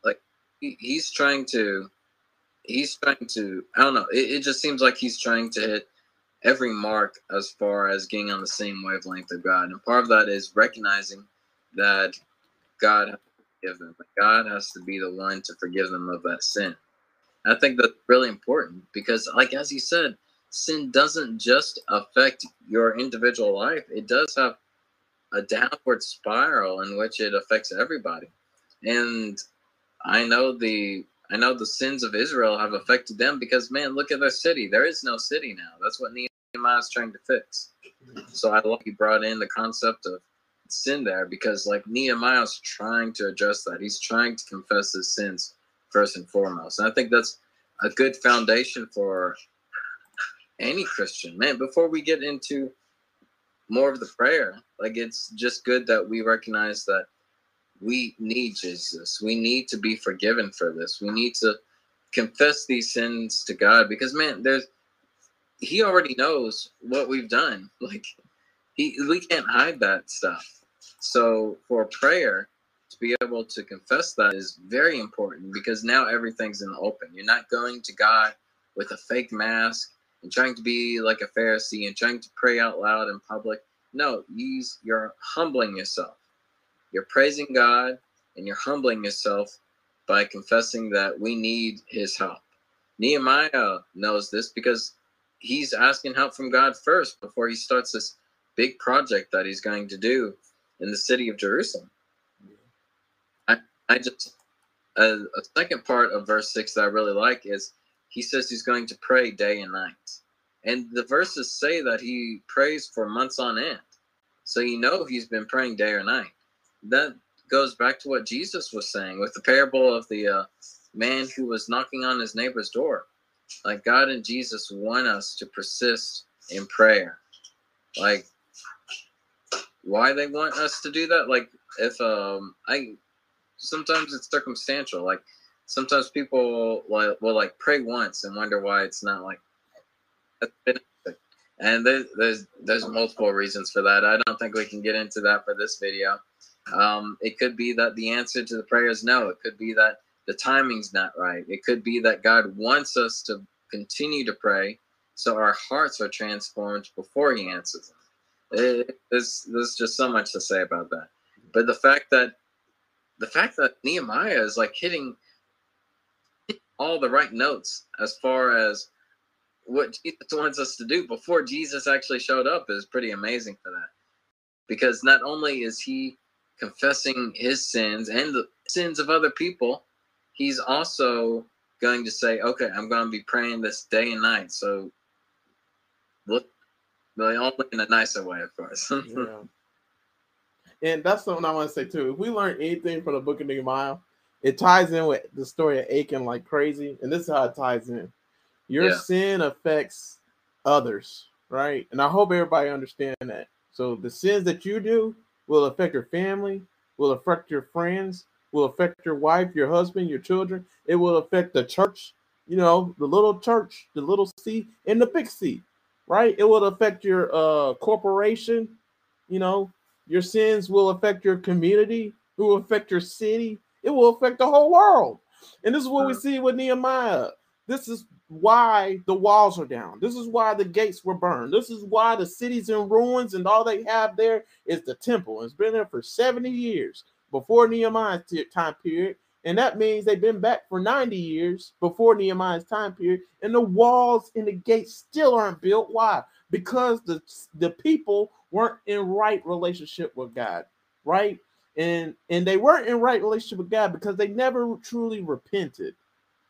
Like he's trying to, he's trying to. I don't know. It, it just seems like he's trying to hit every mark as far as getting on the same wavelength of God. And part of that is recognizing that God has to forgive them. God has to be the one to forgive them of that sin. I think that's really important because, like as you said, sin doesn't just affect your individual life. It does have a downward spiral in which it affects everybody. And I know the I know the sins of Israel have affected them because man, look at their city. There is no city now. That's what Nehemiah is trying to fix. So I love you brought in the concept of sin there because like Nehemiah's trying to address that. He's trying to confess his sins first and foremost. And I think that's a good foundation for any Christian. Man, before we get into more of the prayer, like it's just good that we recognize that we need Jesus. We need to be forgiven for this. We need to confess these sins to God because man, there's he already knows what we've done. Like he we can't hide that stuff. So for prayer to be able to confess that is very important because now everything's in the open. You're not going to God with a fake mask and trying to be like a Pharisee and trying to pray out loud in public. No, you, you're humbling yourself. You're praising God and you're humbling yourself by confessing that we need his help. Nehemiah knows this because he's asking help from God first before he starts this big project that he's going to do in the city of Jerusalem. I, I just, a, a second part of verse 6 that I really like is he says he's going to pray day and night. And the verses say that he prays for months on end. So you know he's been praying day or night. That goes back to what Jesus was saying with the parable of the uh, man who was knocking on his neighbor's door. Like God and Jesus want us to persist in prayer. Like why they want us to do that? Like if um I sometimes it's circumstantial. Like sometimes people will, will like pray once and wonder why it's not like and there's there's there's multiple reasons for that. I don't think we can get into that for this video. Um, it could be that the answer to the prayer is no. It could be that the timing's not right. It could be that God wants us to continue to pray so our hearts are transformed before He answers. It, there's there's just so much to say about that. But the fact that the fact that Nehemiah is like hitting all the right notes as far as what Jesus wants us to do before Jesus actually showed up is pretty amazing for that. Because not only is he confessing his sins and the sins of other people, he's also going to say, okay, I'm going to be praying this day and night. So look, but only in a nicer way, of course. yeah. And that's something I want to say too. If we learn anything from the book of Nehemiah, it ties in with the story of Achan like crazy. And this is how it ties in. Your yeah. sin affects others, right? And I hope everybody understand that. So the sins that you do will affect your family, will affect your friends, will affect your wife, your husband, your children. It will affect the church, you know, the little church, the little C and the big C, right? It will affect your uh corporation, you know, your sins will affect your community, it will affect your city, it will affect the whole world. And this is what we see with Nehemiah. This is why the walls are down. This is why the gates were burned. This is why the city's in ruins and all they have there is the temple. It's been there for 70 years before Nehemiah's time period. And that means they've been back for 90 years before Nehemiah's time period. And the walls and the gates still aren't built. Why? Because the, the people weren't in right relationship with God, right? And and they weren't in right relationship with God because they never truly repented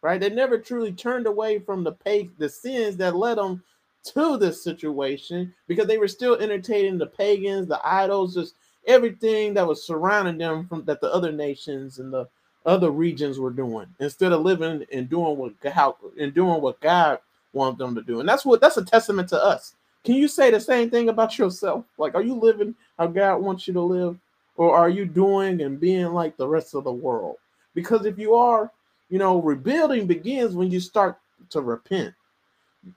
right? They never truly turned away from the pay the sins that led them to this situation because they were still entertaining the pagans, the idols, just everything that was surrounding them from that the other nations and the other regions were doing instead of living and doing what how and doing what God wanted them to do. And that's what that's a testament to us. Can you say the same thing about yourself? Like, are you living how God wants you to live, or are you doing and being like the rest of the world? Because if you are, you know, rebuilding begins when you start to repent.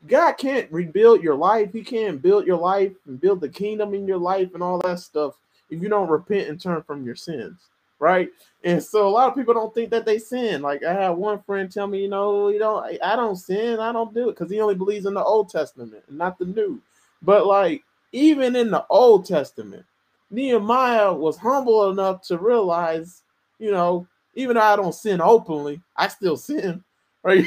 God can't rebuild your life. He can't build your life and build the kingdom in your life and all that stuff if you don't repent and turn from your sins, right? And so a lot of people don't think that they sin. Like I had one friend tell me, you know, you don't, I don't sin, I don't do it because he only believes in the Old Testament and not the New. But like even in the Old Testament, Nehemiah was humble enough to realize, you know, even though I don't sin openly, I still sin, right?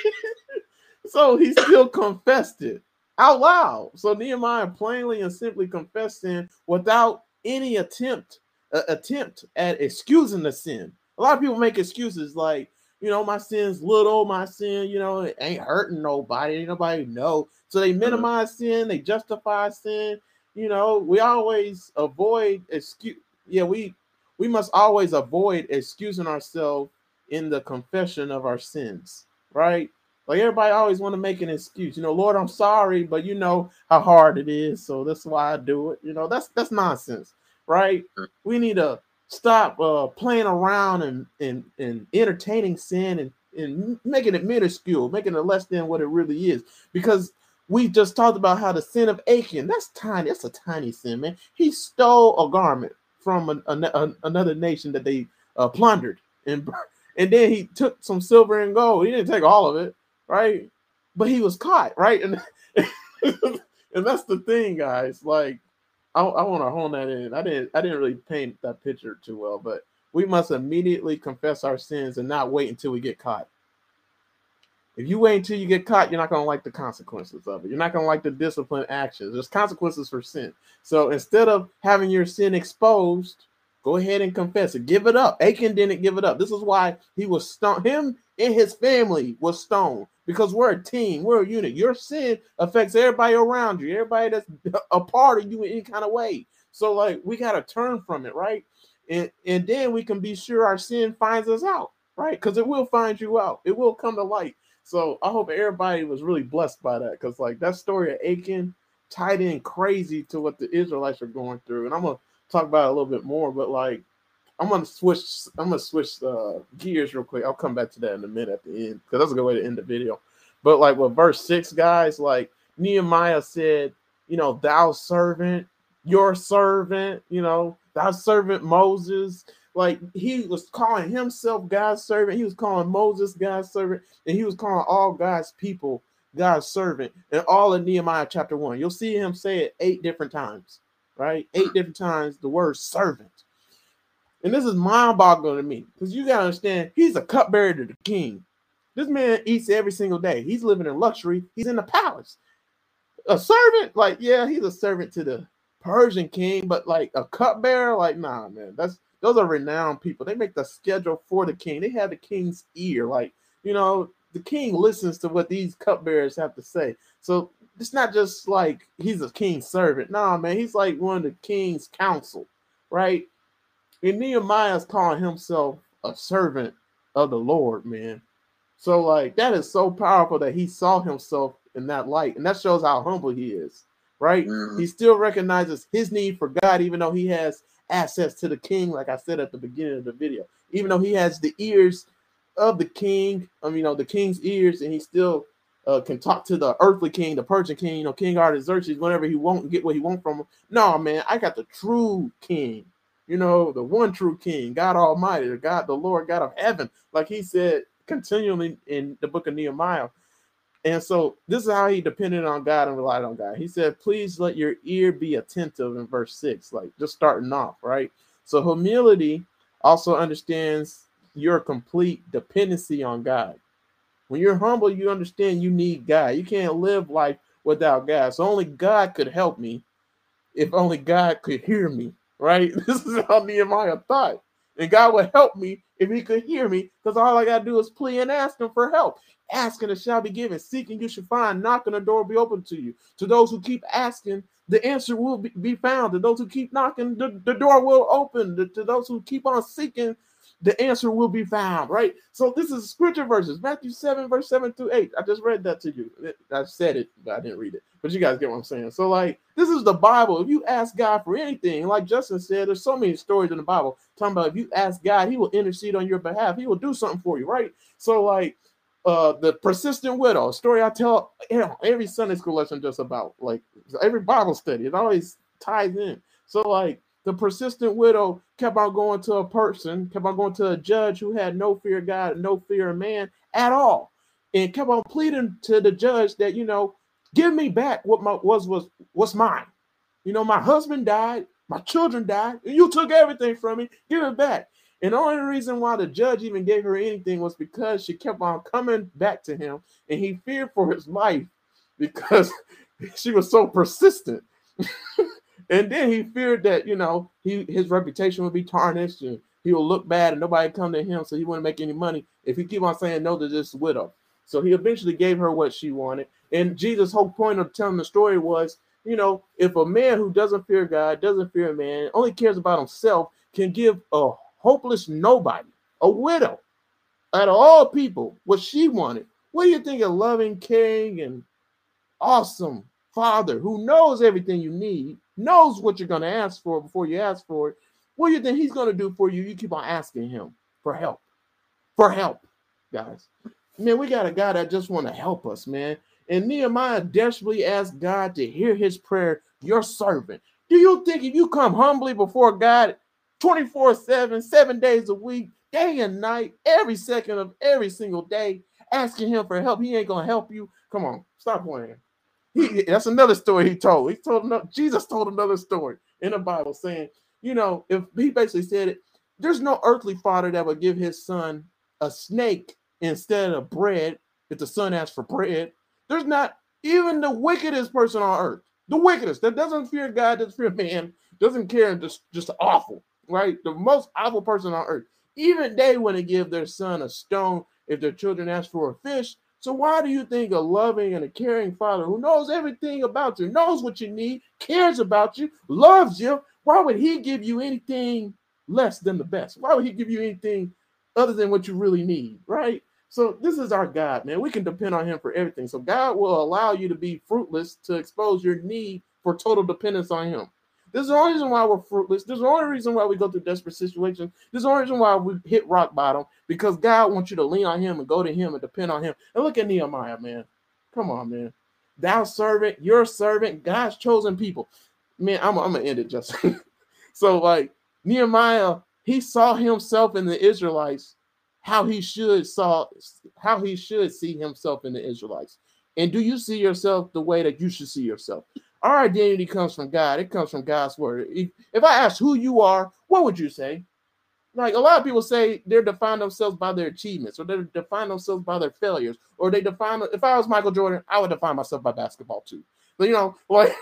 so he still confessed it out loud. So Nehemiah plainly and simply confessed sin without any attempt uh, attempt at excusing the sin. A lot of people make excuses like, you know, my sin's little, my sin, you know, it ain't hurting nobody, ain't nobody know. So they mm-hmm. minimize sin, they justify sin, you know, we always avoid excuse. Yeah, we we must always avoid excusing ourselves in the confession of our sins, right? Like everybody always want to make an excuse. You know, Lord, I'm sorry, but you know how hard it is, so that's why I do it. You know, that's that's nonsense, right? We need to stop uh, playing around and, and and entertaining sin and and making it minuscule, making it less than what it really is. Because we just talked about how the sin of Achan, that's tiny, that's a tiny sin, man. He stole a garment from an, an, another nation that they uh, plundered, and and then he took some silver and gold. He didn't take all of it, right? But he was caught, right? And and that's the thing, guys. Like, I, I want to hone that in. I didn't I didn't really paint that picture too well, but we must immediately confess our sins and not wait until we get caught. If you wait until you get caught, you're not going to like the consequences of it. You're not going to like the discipline actions. There's consequences for sin. So instead of having your sin exposed, go ahead and confess it. Give it up. Achan didn't give it up. This is why he was stoned. Him and his family was stoned because we're a team. We're a unit. Your sin affects everybody around you, everybody that's a part of you in any kind of way. So like we got to turn from it, right? and and then we can be sure our sin finds us out, right? Because it will find you out. It will come to light. So I hope everybody was really blessed by that, because like that story of Achan tied in crazy to what the Israelites are going through, and I'm gonna talk about it a little bit more. But like, I'm gonna switch. I'm gonna switch uh, gears real quick. I'll come back to that in a minute at the end, because that's a good way to end the video. But like with verse six, guys, like Nehemiah said, you know, thou servant, your servant, you know, thou servant Moses. Like he was calling himself God's servant, he was calling Moses God's servant, and he was calling all God's people God's servant. And all in Nehemiah chapter one, you'll see him say it eight different times, right? Eight different times the word servant. And this is mind-boggling to me because you gotta understand he's a cupbearer to the king. This man eats every single day. He's living in luxury. He's in the palace. A servant, like yeah, he's a servant to the Persian king, but like a cupbearer, like nah, man, that's those are renowned people. They make the schedule for the king. They have the king's ear, like you know, the king listens to what these cupbearers have to say. So it's not just like he's a king's servant. Nah, man, he's like one of the king's council, right? And Nehemiah's calling himself a servant of the Lord, man. So like that is so powerful that he saw himself in that light, and that shows how humble he is right? Mm-hmm. He still recognizes his need for God, even though he has access to the king, like I said at the beginning of the video. Even though he has the ears of the king, um, you know, the king's ears, and he still uh, can talk to the earthly king, the Persian king, you know, King Artaxerxes, whenever he won't get what he wants from him. No, man, I got the true king, you know, the one true king, God Almighty, the God, the Lord God of heaven, like he said continually in the book of Nehemiah. And so this is how he depended on God and relied on God. He said, Please let your ear be attentive in verse six, like just starting off, right? So humility also understands your complete dependency on God. When you're humble, you understand you need God. You can't live life without God. So only God could help me if only God could hear me, right? This is how Nehemiah thought. And God would help me if he could hear me, because all I gotta do is plead and ask him for help. Asking it shall be given, seeking you should find, knocking the door will be open to you. To those who keep asking, the answer will be, be found. To those who keep knocking, the, the door will open. To, to those who keep on seeking, the answer will be found, right? So this is scripture verses, Matthew 7, verse 7 through 8. I just read that to you. I said it, but I didn't read it. But you guys get what I'm saying. So, like, this is the Bible. If you ask God for anything, like Justin said, there's so many stories in the Bible talking about if you ask God, He will intercede on your behalf. He will do something for you, right? So, like, uh, the persistent widow story I tell you know, every Sunday school lesson just about like every Bible study, it always ties in. So, like, the persistent widow kept on going to a person, kept on going to a judge who had no fear of God, no fear of man at all, and kept on pleading to the judge that you know, give me back what my was was what's mine. You know, my husband died, my children died, and you took everything from me. Give it back. And the only reason why the judge even gave her anything was because she kept on coming back to him, and he feared for his life because she was so persistent. And then he feared that you know he his reputation would be tarnished and he will look bad and nobody come to him, so he wouldn't make any money if he keep on saying no to this widow. So he eventually gave her what she wanted. And Jesus' whole point of telling the story was you know, if a man who doesn't fear God, doesn't fear a man, only cares about himself, can give a hopeless nobody, a widow, out of all people, what she wanted, what do you think a loving, caring, and awesome father who knows everything you need, knows what you're going to ask for before you ask for it? What do you think he's going to do for you? You keep on asking him for help, for help, guys. Man, we got a guy that just want to help us, man. And Nehemiah desperately asked God to hear his prayer, your servant. Do you think if you come humbly before God 24 7, seven days a week, day and night, every second of every single day, asking him for help, he ain't going to help you? Come on, stop playing. He, that's another story he told. He told another, Jesus told another story in the Bible saying, you know, if he basically said it, there's no earthly father that would give his son a snake instead of bread if the son asks for bread. There's not even the wickedest person on earth, the wickedest that doesn't fear God, doesn't fear man, doesn't care, just just awful, right? The most awful person on earth. Even they to give their son a stone if their children ask for a fish. So why do you think a loving and a caring father who knows everything about you, knows what you need, cares about you, loves you, why would he give you anything less than the best? Why would he give you anything other than what you really need, right? So this is our God, man. We can depend on him for everything. So God will allow you to be fruitless to expose your need for total dependence on him. This is the only reason why we're fruitless. This is the only reason why we go through desperate situations. This is the only reason why we hit rock bottom because God wants you to lean on him and go to him and depend on him. And look at Nehemiah, man. Come on, man. Thou servant, your servant, God's chosen people. Man, I'm, I'm gonna end it, just so, like Nehemiah, he saw himself in the Israelites how he should saw how he should see himself in the Israelites. And do you see yourself the way that you should see yourself? Our identity comes from God. It comes from God's word. If, I ask who you are, what would you say? Like a lot of people say they're define themselves by their achievements, or they define themselves by their failures, or they define. If I was Michael Jordan, I would define myself by basketball too. But you know, like,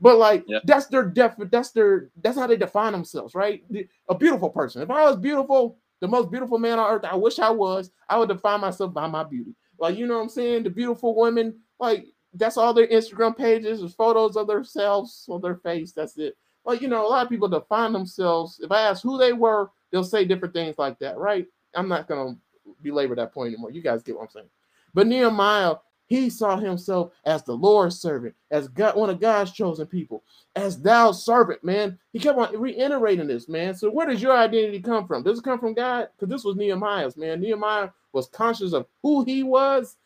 but like yeah. that's their def. That's their. That's how they define themselves, right? A beautiful person. If I was beautiful, the most beautiful man on earth. I wish I was. I would define myself by my beauty. Like, you know what I'm saying? The beautiful women, like, that's all their Instagram pages is photos of themselves or their face. That's it. Like, you know, a lot of people define themselves. If I ask who they were, they'll say different things like that, right? I'm not to belabor that point anymore. You guys get what I'm saying. But Nehemiah he saw himself as the Lord's servant, as God, one of God's chosen people, as thou servant, man. He kept on reiterating this, man. So where does your identity come from? Does it come from God? Because this was Nehemiah's, man. Nehemiah was conscious of who he was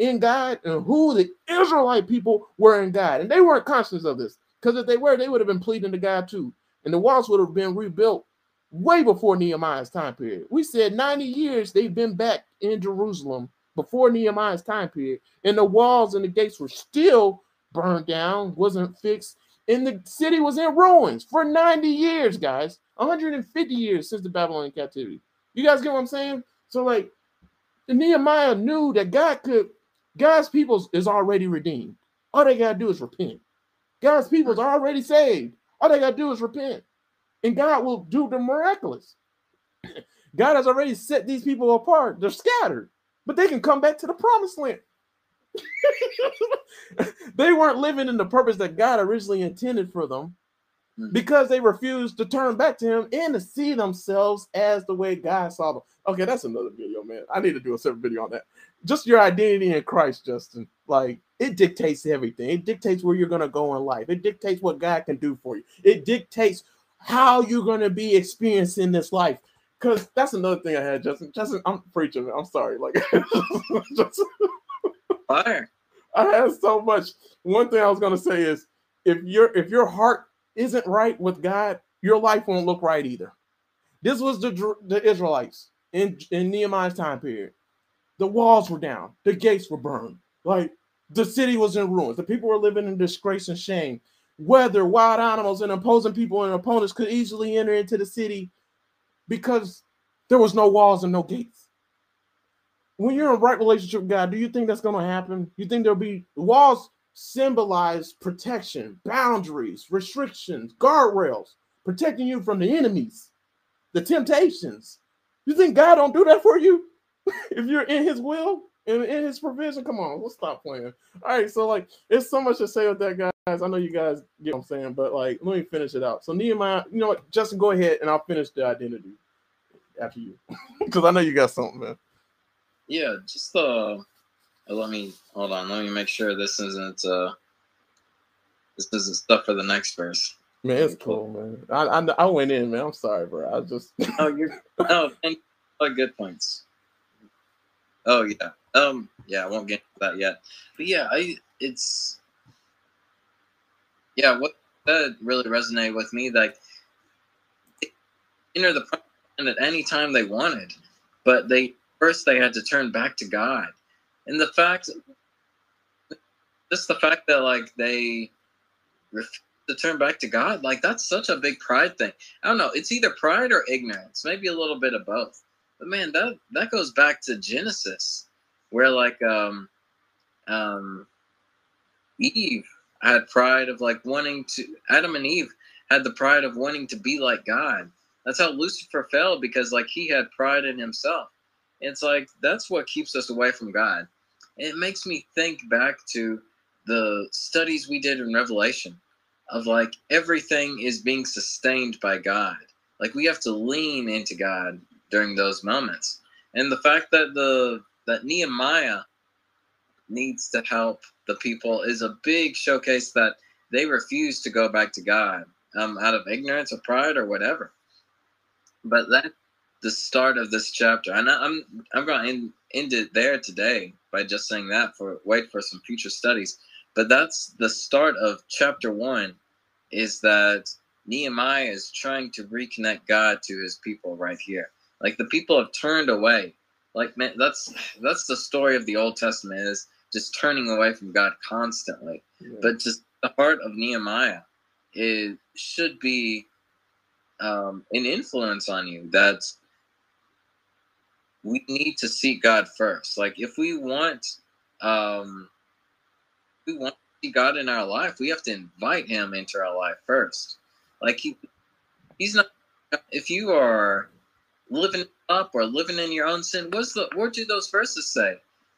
in God and who the Israelite people were in God. And they weren't conscious of this. Because if they were, they would have been pleading to God too. And the walls would have been rebuilt way before Nehemiah's time period. We said 90 years they've been back in Jerusalem before Nehemiah's time period, and the walls and the gates were still burned down, wasn't fixed, and the city was in ruins for 90 years, guys. 150 years since the Babylonian captivity. You guys get what I'm saying? So, like, Nehemiah knew that God could, God's people is already redeemed. All they gotta do is repent. God's people is already saved. All they gotta do is repent, and God will do the miraculous. God has already set these people apart. They're scattered but they can come back to the promised land. they weren't living in the purpose that God originally intended for them hmm. because they refused to turn back to Him and to see themselves as the way God saw them. Okay, that's another video, man. I need to do a separate video on that. Just your identity in Christ, Justin. Like it dictates everything. It dictates where you're gonna go in life. It dictates what God can do for you. It dictates how you're gonna be experiencing this life. Cause that's another thing I had, Justin. Justin, I'm preaching. I'm sorry. Like, just, fire. I had so much. One thing I was gonna say is, if your if your heart isn't right with God, your life won't look right either. This was the the Israelites in in Nehemiah's time period. The walls were down. The gates were burned. Like the city was in ruins. The people were living in disgrace and shame. Whether wild animals and opposing people and opponents could easily enter into the city because there was no walls and no gates. When you're in right relationship with God, do you think that's going to happen? You think there'll be walls symbolize protection, boundaries, restrictions, guardrails, protecting you from the enemies, the temptations. You think God don't do that for you if you're in his will And in his provision, come on, we'll stop playing. All right, so like it's so much to say with that, guys. I know you guys get what I'm saying, but like let me finish it out. So Nehemiah, you know what, Justin, go ahead and I'll finish the identity after you. Because I know you got something, man. Yeah, just uh let me hold on, let me make sure this isn't uh this isn't stuff for the next verse. Man, it's cool, man. I, I, I went in, man. I'm sorry, bro. I just oh, you're oh, and oh, good points. Oh yeah, um, yeah. I won't get into that yet, but yeah, I it's yeah. What that really resonated with me, like enter the at any time they wanted, but they first they had to turn back to God, and the fact, just the fact that like they refused to turn back to God, like that's such a big pride thing. I don't know. It's either pride or ignorance, maybe a little bit of both. But man, that that goes back to Genesis, where like um um Eve had pride of like wanting to Adam and Eve had the pride of wanting to be like God. That's how Lucifer fell because like he had pride in himself. It's like that's what keeps us away from God. It makes me think back to the studies we did in Revelation of like everything is being sustained by God. Like we have to lean into God during those moments. And the fact that the that Nehemiah needs to help the people is a big showcase that they refuse to go back to God um, out of ignorance or pride or whatever. But that the start of this chapter, and I'm I'm going to end, end it there today by just saying that for wait for some future studies. But that's the start of chapter one is that Nehemiah is trying to reconnect God to his people right here. Like the people have turned away. Like man, that's that's the story of the Old Testament is just turning away from God constantly. Yeah. But just the heart of Nehemiah it should be um, an influence on you That's we need to seek God first. Like if we want um, we want see God in our life, we have to invite Him into our life first. Like He, He's not. If you are living up or living in your own sin, what's the what do those verses say?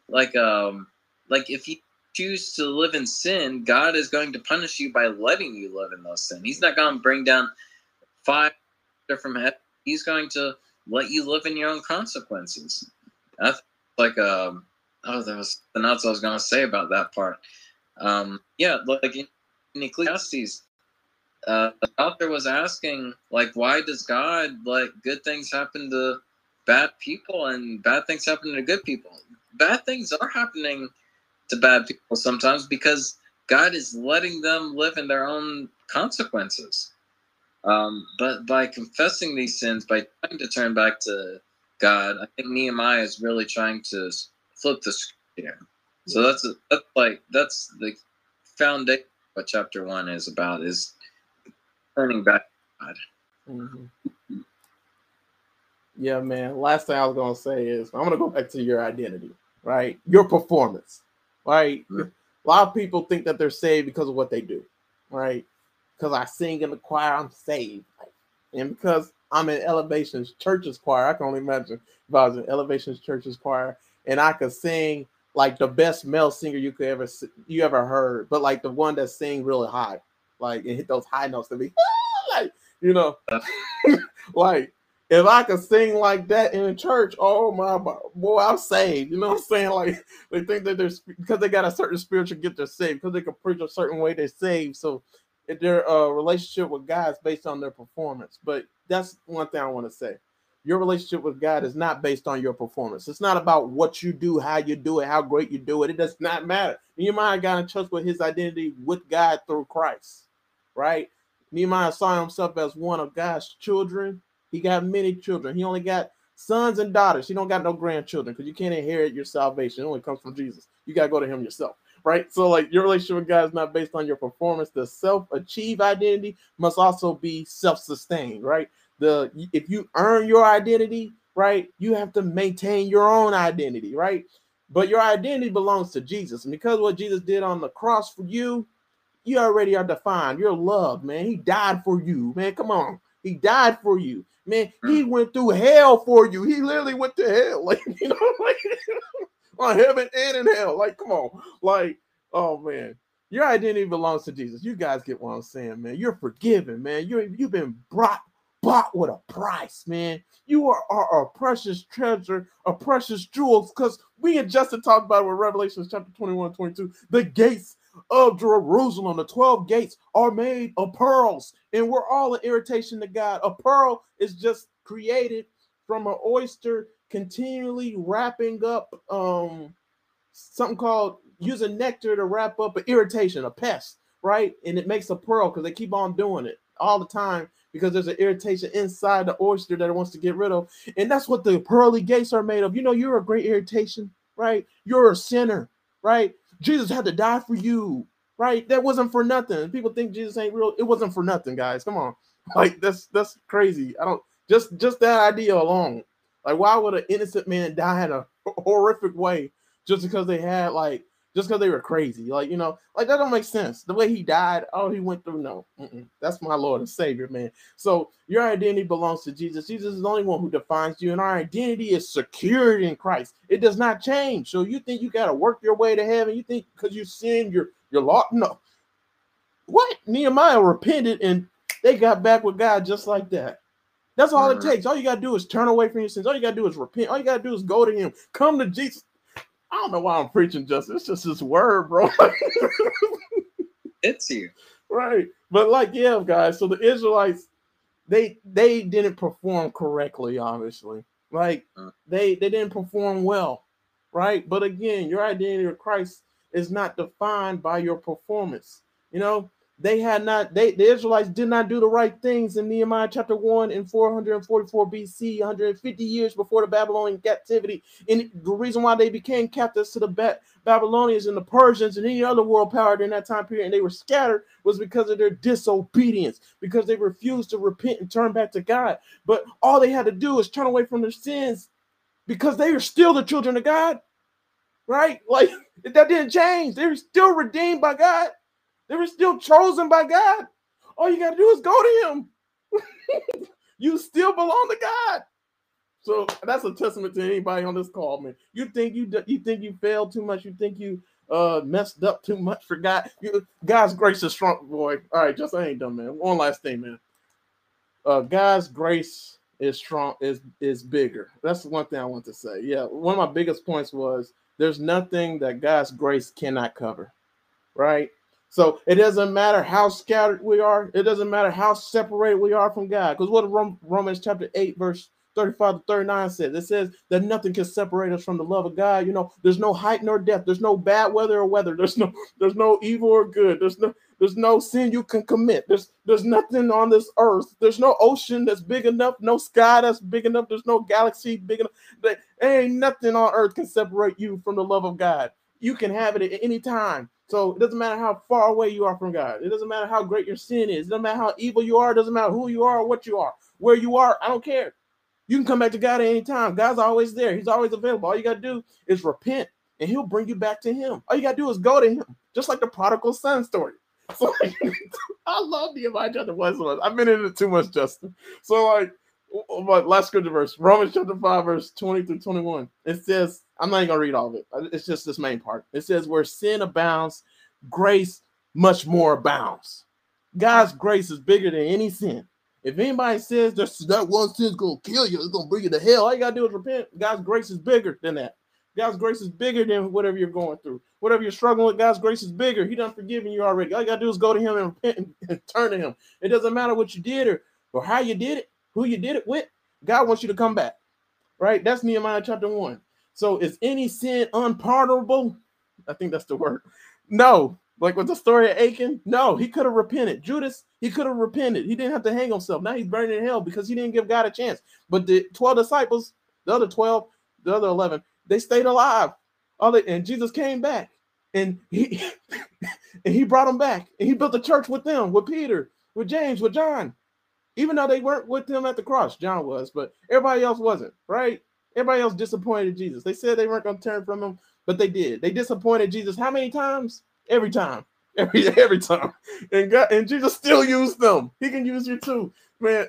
Like, um, like if you choose to live in sin, God is going to punish you by letting you live in those sin. He's not going to bring down fire from heaven. He's going to let you live in your own consequences. That's like um oh, there was the else I was going to say about that part. Um, yeah, like in Ecclesiastes, uh, the author was asking, like, why does God let good things happen to bad people and bad things happen to good people? Bad things are happening to bad people sometimes because God is letting them live in their own consequences. Um, but by confessing these sins, by trying to turn back to God, I think Nehemiah is really trying to flip the script here. So that's a, that's like that's the foundation. What chapter one is about is turning back God. Mm-hmm. Yeah, man. Last thing I was gonna say is I'm gonna go back to your identity, right? Your performance, right? Mm-hmm. A lot of people think that they're saved because of what they do, right? Because I sing in the choir, I'm saved, and because I'm in Elevations Church's choir, I can only imagine if I was in Elevations Church's choir and I could sing like the best male singer you could ever you ever heard, but like the one that sing really high, like and hit those high notes to be like you know, like if I could sing like that in a church, oh my boy, I'm saved. You know what I'm saying? Like they think that they're because they got a certain spiritual gift, they're saved because they can preach a certain way, they're saved. So if their uh, relationship with God is based on their performance. But that's one thing I want to say your relationship with God is not based on your performance. It's not about what you do, how you do it, how great you do it. It does not matter. Nehemiah got in touch with his identity with God through Christ, right? Nehemiah saw himself as one of God's children. He got many children. He only got sons and daughters. He don't got no grandchildren because you can't inherit your salvation. It only comes from Jesus. You got to go to him yourself, right? So, like, your relationship with God is not based on your performance. The self-achieved identity must also be self-sustained, right? the if you earn your identity, right, you have to maintain your own identity, right? But your identity belongs to Jesus. And because what Jesus did on the cross for you, you already are defined. You're loved, man. He died for you, man. Come on. He died for you. Man, he mm. went through hell for you. He literally went to hell. Like, you know, like on heaven and in hell. Like, come on. Like, oh man. Your identity belongs to Jesus. You guys get what I'm saying, man. You're forgiven, man. You're you've been brought bought with a price, man. You are, are a precious treasure, a precious jewels, because we had just talked about it with Revelation chapter 21, 22. The gates of Jerusalem, the 12 gates are made of pearls, and we're all an irritation to God. A pearl is just created from an oyster continually wrapping up um something called using nectar to wrap up an irritation, a pest, right? And it makes a pearl because they keep on doing it all the time because there's an irritation inside the oyster that it wants to get rid of. And that's what the pearly gates are made of. You know, you're a great irritation, right? You're a sinner, right? Jesus had to die for you, right? That wasn't for nothing. People think Jesus ain't real. It wasn't for nothing, guys. Come on. Like that's that's crazy. I don't just just that idea alone. Like, why would an innocent man die in a horrific way just because they had like just because they were crazy. Like, you know, like that don't make sense. The way he died, all he went through, no. Mm-mm. That's my Lord and Savior, man. So your identity belongs to Jesus. Jesus is the only one who defines you, and our identity is secured in Christ. It does not change. So you think you got to work your way to heaven? You think because you sin, you're you're lost? No. What? Nehemiah repented and they got back with God just like that. That's all it mm-hmm. takes. All you got to do is turn away from your sins. All you got to do is repent. All you got to do is go to Him. Come to Jesus. I don't know why I'm preaching just it's just this word, bro. it's you. Right. But like, yeah, guys. So the Israelites, they they didn't perform correctly, obviously. Like uh. they they didn't perform well, right? But again, your identity of Christ is not defined by your performance. You know, they had not they the Israelites did not do the right things in Nehemiah chapter 1 in 444 BC 150 years before the Babylonian captivity. And the reason why they became captives to the ba- Babylonians and the Persians and any other world power during that time period and they were scattered was because of their disobedience because they refused to repent and turn back to God. But all they had to do is turn away from their sins because they are still the children of God right? Like that didn't change. They were still redeemed by God they were still chosen by God. All you got to do is go to Him. you still belong to God. So that's a testament to anybody on this call, man. You think you you think you failed too much? You think you uh messed up too much for God? You, God's grace is strong, boy. All right, just I ain't done, man. One last thing, man. Uh, God's grace is strong is is bigger. That's the one thing I want to say. Yeah, one of my biggest points was there's nothing that God's grace cannot cover, right? So it doesn't matter how scattered we are, it doesn't matter how separated we are from God. Because what Romans chapter 8, verse 35 to 39 says, it says that nothing can separate us from the love of God. You know, there's no height nor depth, there's no bad weather or weather, there's no there's no evil or good, there's no there's no sin you can commit. There's there's nothing on this earth. There's no ocean that's big enough, no sky that's big enough, there's no galaxy big enough. There ain't nothing on earth can separate you from the love of God. You can have it at any time. So it doesn't matter how far away you are from God. It doesn't matter how great your sin is. It doesn't matter how evil you are. It doesn't matter who you are or what you are, where you are. I don't care. You can come back to God at any time. God's always there. He's always available. All you got to do is repent and he'll bring you back to him. All you got to do is go to him, just like the prodigal son story. So I love the Elijah chapter one. I've been in it too much, Justin. So like, but last scripture verse, Romans chapter 5, verse 20 through 21. It says, I'm not even gonna read all of it. It's just this main part. It says, Where sin abounds, grace much more abounds. God's grace is bigger than any sin. If anybody says that one sin is gonna kill you, it's gonna bring you to hell, all you gotta do is repent. God's grace is bigger than that. God's grace is bigger than whatever you're going through. Whatever you're struggling with, God's grace is bigger. He done forgiven you already. All you gotta do is go to Him and repent and, turn to Him. It doesn't matter what you did or, or how you did it who you did it with, God wants you to come back. Right? That's Nehemiah chapter 1. So is any sin unpardonable? I think that's the word. No. Like with the story of Achan, no, he could have repented. Judas, he could have repented. He didn't have to hang himself. Now he's burning in hell because he didn't give God a chance. But the 12 disciples, the other 12, the other 11, they stayed alive. All they, and Jesus came back and he and he brought them back and he built a church with them, with Peter, with James, with John even though they weren't with him at the cross, John was, but everybody else wasn't, right? Everybody else disappointed Jesus. They said they weren't going to turn from him, but they did. They disappointed Jesus how many times? Every time. Every every time. And God and Jesus still used them. He can use you too. Man,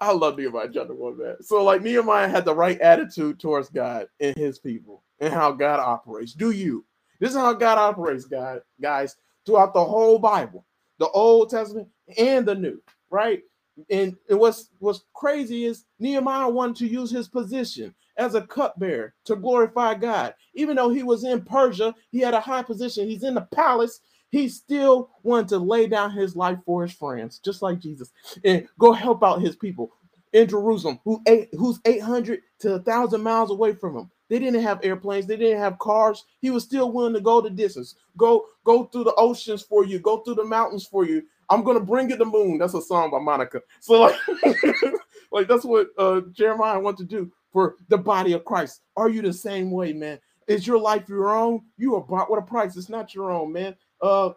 I love Nehemiah chapter one, man. So like Nehemiah had the right attitude towards God and his people and how God operates. Do you? This is how God operates, God, guys, throughout the whole Bible, the Old Testament and the New, right? And, and what's what's crazy is Nehemiah wanted to use his position as a cupbearer to glorify God. Even though he was in Persia, he had a high position. He's in the palace. He still wanted to lay down his life for his friends, just like Jesus, and go help out his people in Jerusalem, who eight, who's 800 to 1,000 miles away from him. They didn't have airplanes, they didn't have cars. He was still willing to go the distance, go go through the oceans for you, go through the mountains for you. I'm gonna bring you the moon. That's a song by Monica. So like, like that's what uh, Jeremiah wanted to do for the body of Christ. Are you the same way, man? Is your life your own? You are bought with a price. It's not your own, man. Uh,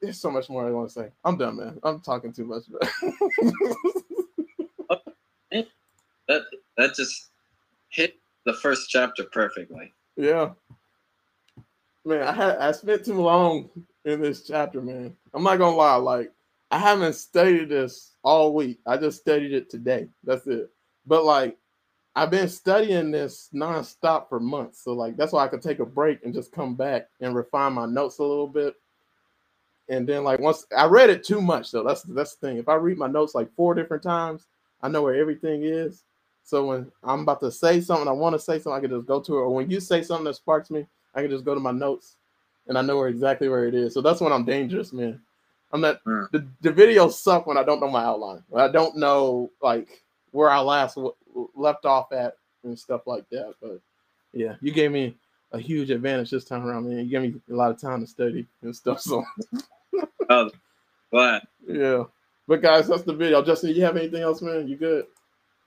there's so much more I want to say. I'm done, man. I'm talking too much. that that just hit the first chapter perfectly. Yeah. Man, I had I spent too long in this chapter, man. I'm not gonna lie, like I haven't studied this all week. I just studied it today. That's it. But like I've been studying this nonstop for months. So like that's why I could take a break and just come back and refine my notes a little bit. And then like once I read it too much though. That's that's the thing. If I read my notes like four different times, I know where everything is. So when I'm about to say something, I want to say something, I can just go to it. Or when you say something that sparks me, I can just go to my notes and I know where exactly where it is. So that's when I'm dangerous, man. I'm not mm. the, the videos suck when I don't know my outline. When I don't know like where I last left off at and stuff like that. But yeah, you gave me a huge advantage this time around, man. You gave me a lot of time to study and stuff. So oh, glad. Yeah. But guys, that's the video. Justin, you have anything else, man? You good?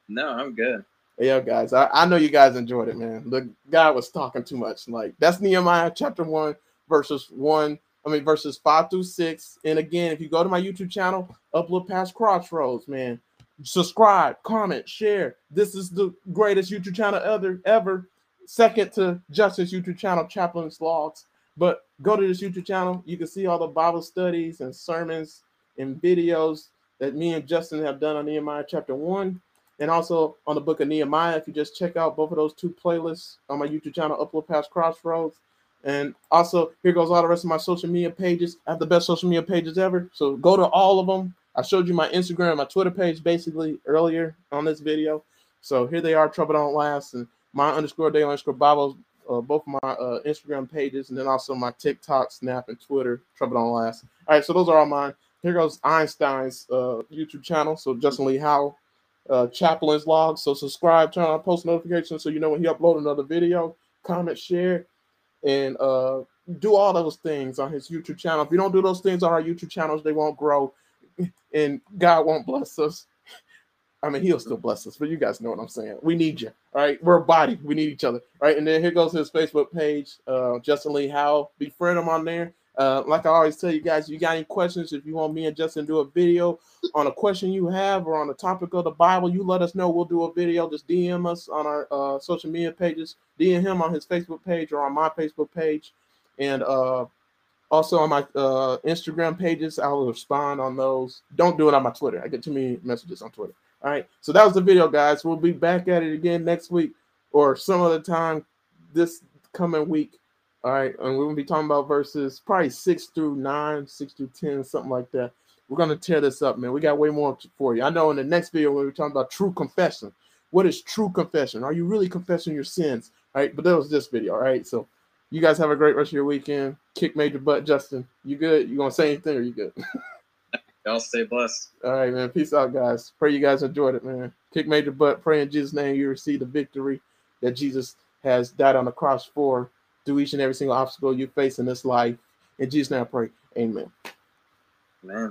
No, I'm good. Yeah, guys, I, I know you guys enjoyed it, man. The guy was talking too much. Like that's Nehemiah chapter one, verses one. I mean, verses five through six. And again, if you go to my YouTube channel, upload past Crossroads, man. Subscribe, comment, share. This is the greatest YouTube channel ever, ever. Second to Justin's YouTube channel, Chaplain's Logs. But go to this YouTube channel. You can see all the Bible studies and sermons and videos that me and Justin have done on Nehemiah chapter one and also on the book of Nehemiah. If you just check out both of those two playlists on my YouTube channel, Upload Past Crossroads. And also, here goes all the rest of my social media pages. I have the best social media pages ever. So go to all of them. I showed you my Instagram, my Twitter page basically earlier on this video. So here they are, Trouble Don't Last, and my underscore day underscore Bible, uh, both my uh, Instagram pages, and then also my TikTok, Snap, and Twitter, Trouble Don't Last. All right, so those are all mine. Here goes Einstein's uh, YouTube channel. So Justin Lee Howell uh, Chaplain's log. So subscribe, turn on post notifications so you know when he upload another video. Comment, share, and uh, do all those things on his YouTube channel. If you don't do those things on our YouTube channels, they won't grow, and God won't bless us. I mean, he'll still bless us, but you guys know what I'm saying. We need you, all right? We're a body. We need each other, right? And then here goes his Facebook page, uh, Justin Lee Howell. Befriend him on there. Uh, like I always tell you guys, if you got any questions, if you want me and Justin to do a video on a question you have or on a topic of the Bible, you let us know. We'll do a video. Just DM us on our uh, social media pages, DM him on his Facebook page or on my Facebook page, and uh, also on my uh, Instagram pages. I will respond on those. Don't do it on my Twitter. I get too many messages on Twitter. All right. So that was the video, guys. We'll be back at it again next week or some other time this coming week all right, and we're gonna be talking about verses probably six through nine, six through ten, something like that. We're gonna tear this up, man. We got way more for you. I know in the next video we're talking about true confession. What is true confession? Are you really confessing your sins? All right, but that was this video. All right, so you guys have a great rest of your weekend. Kick major butt, Justin. You good? You gonna say anything or you good? Y'all stay blessed. All right, man. Peace out, guys. Pray you guys enjoyed it, man. Kick major butt. Pray in Jesus' name you receive the victory that Jesus has died on the cross for through each and every single obstacle you face in this life. In Jesus' name I pray. Amen. Amen.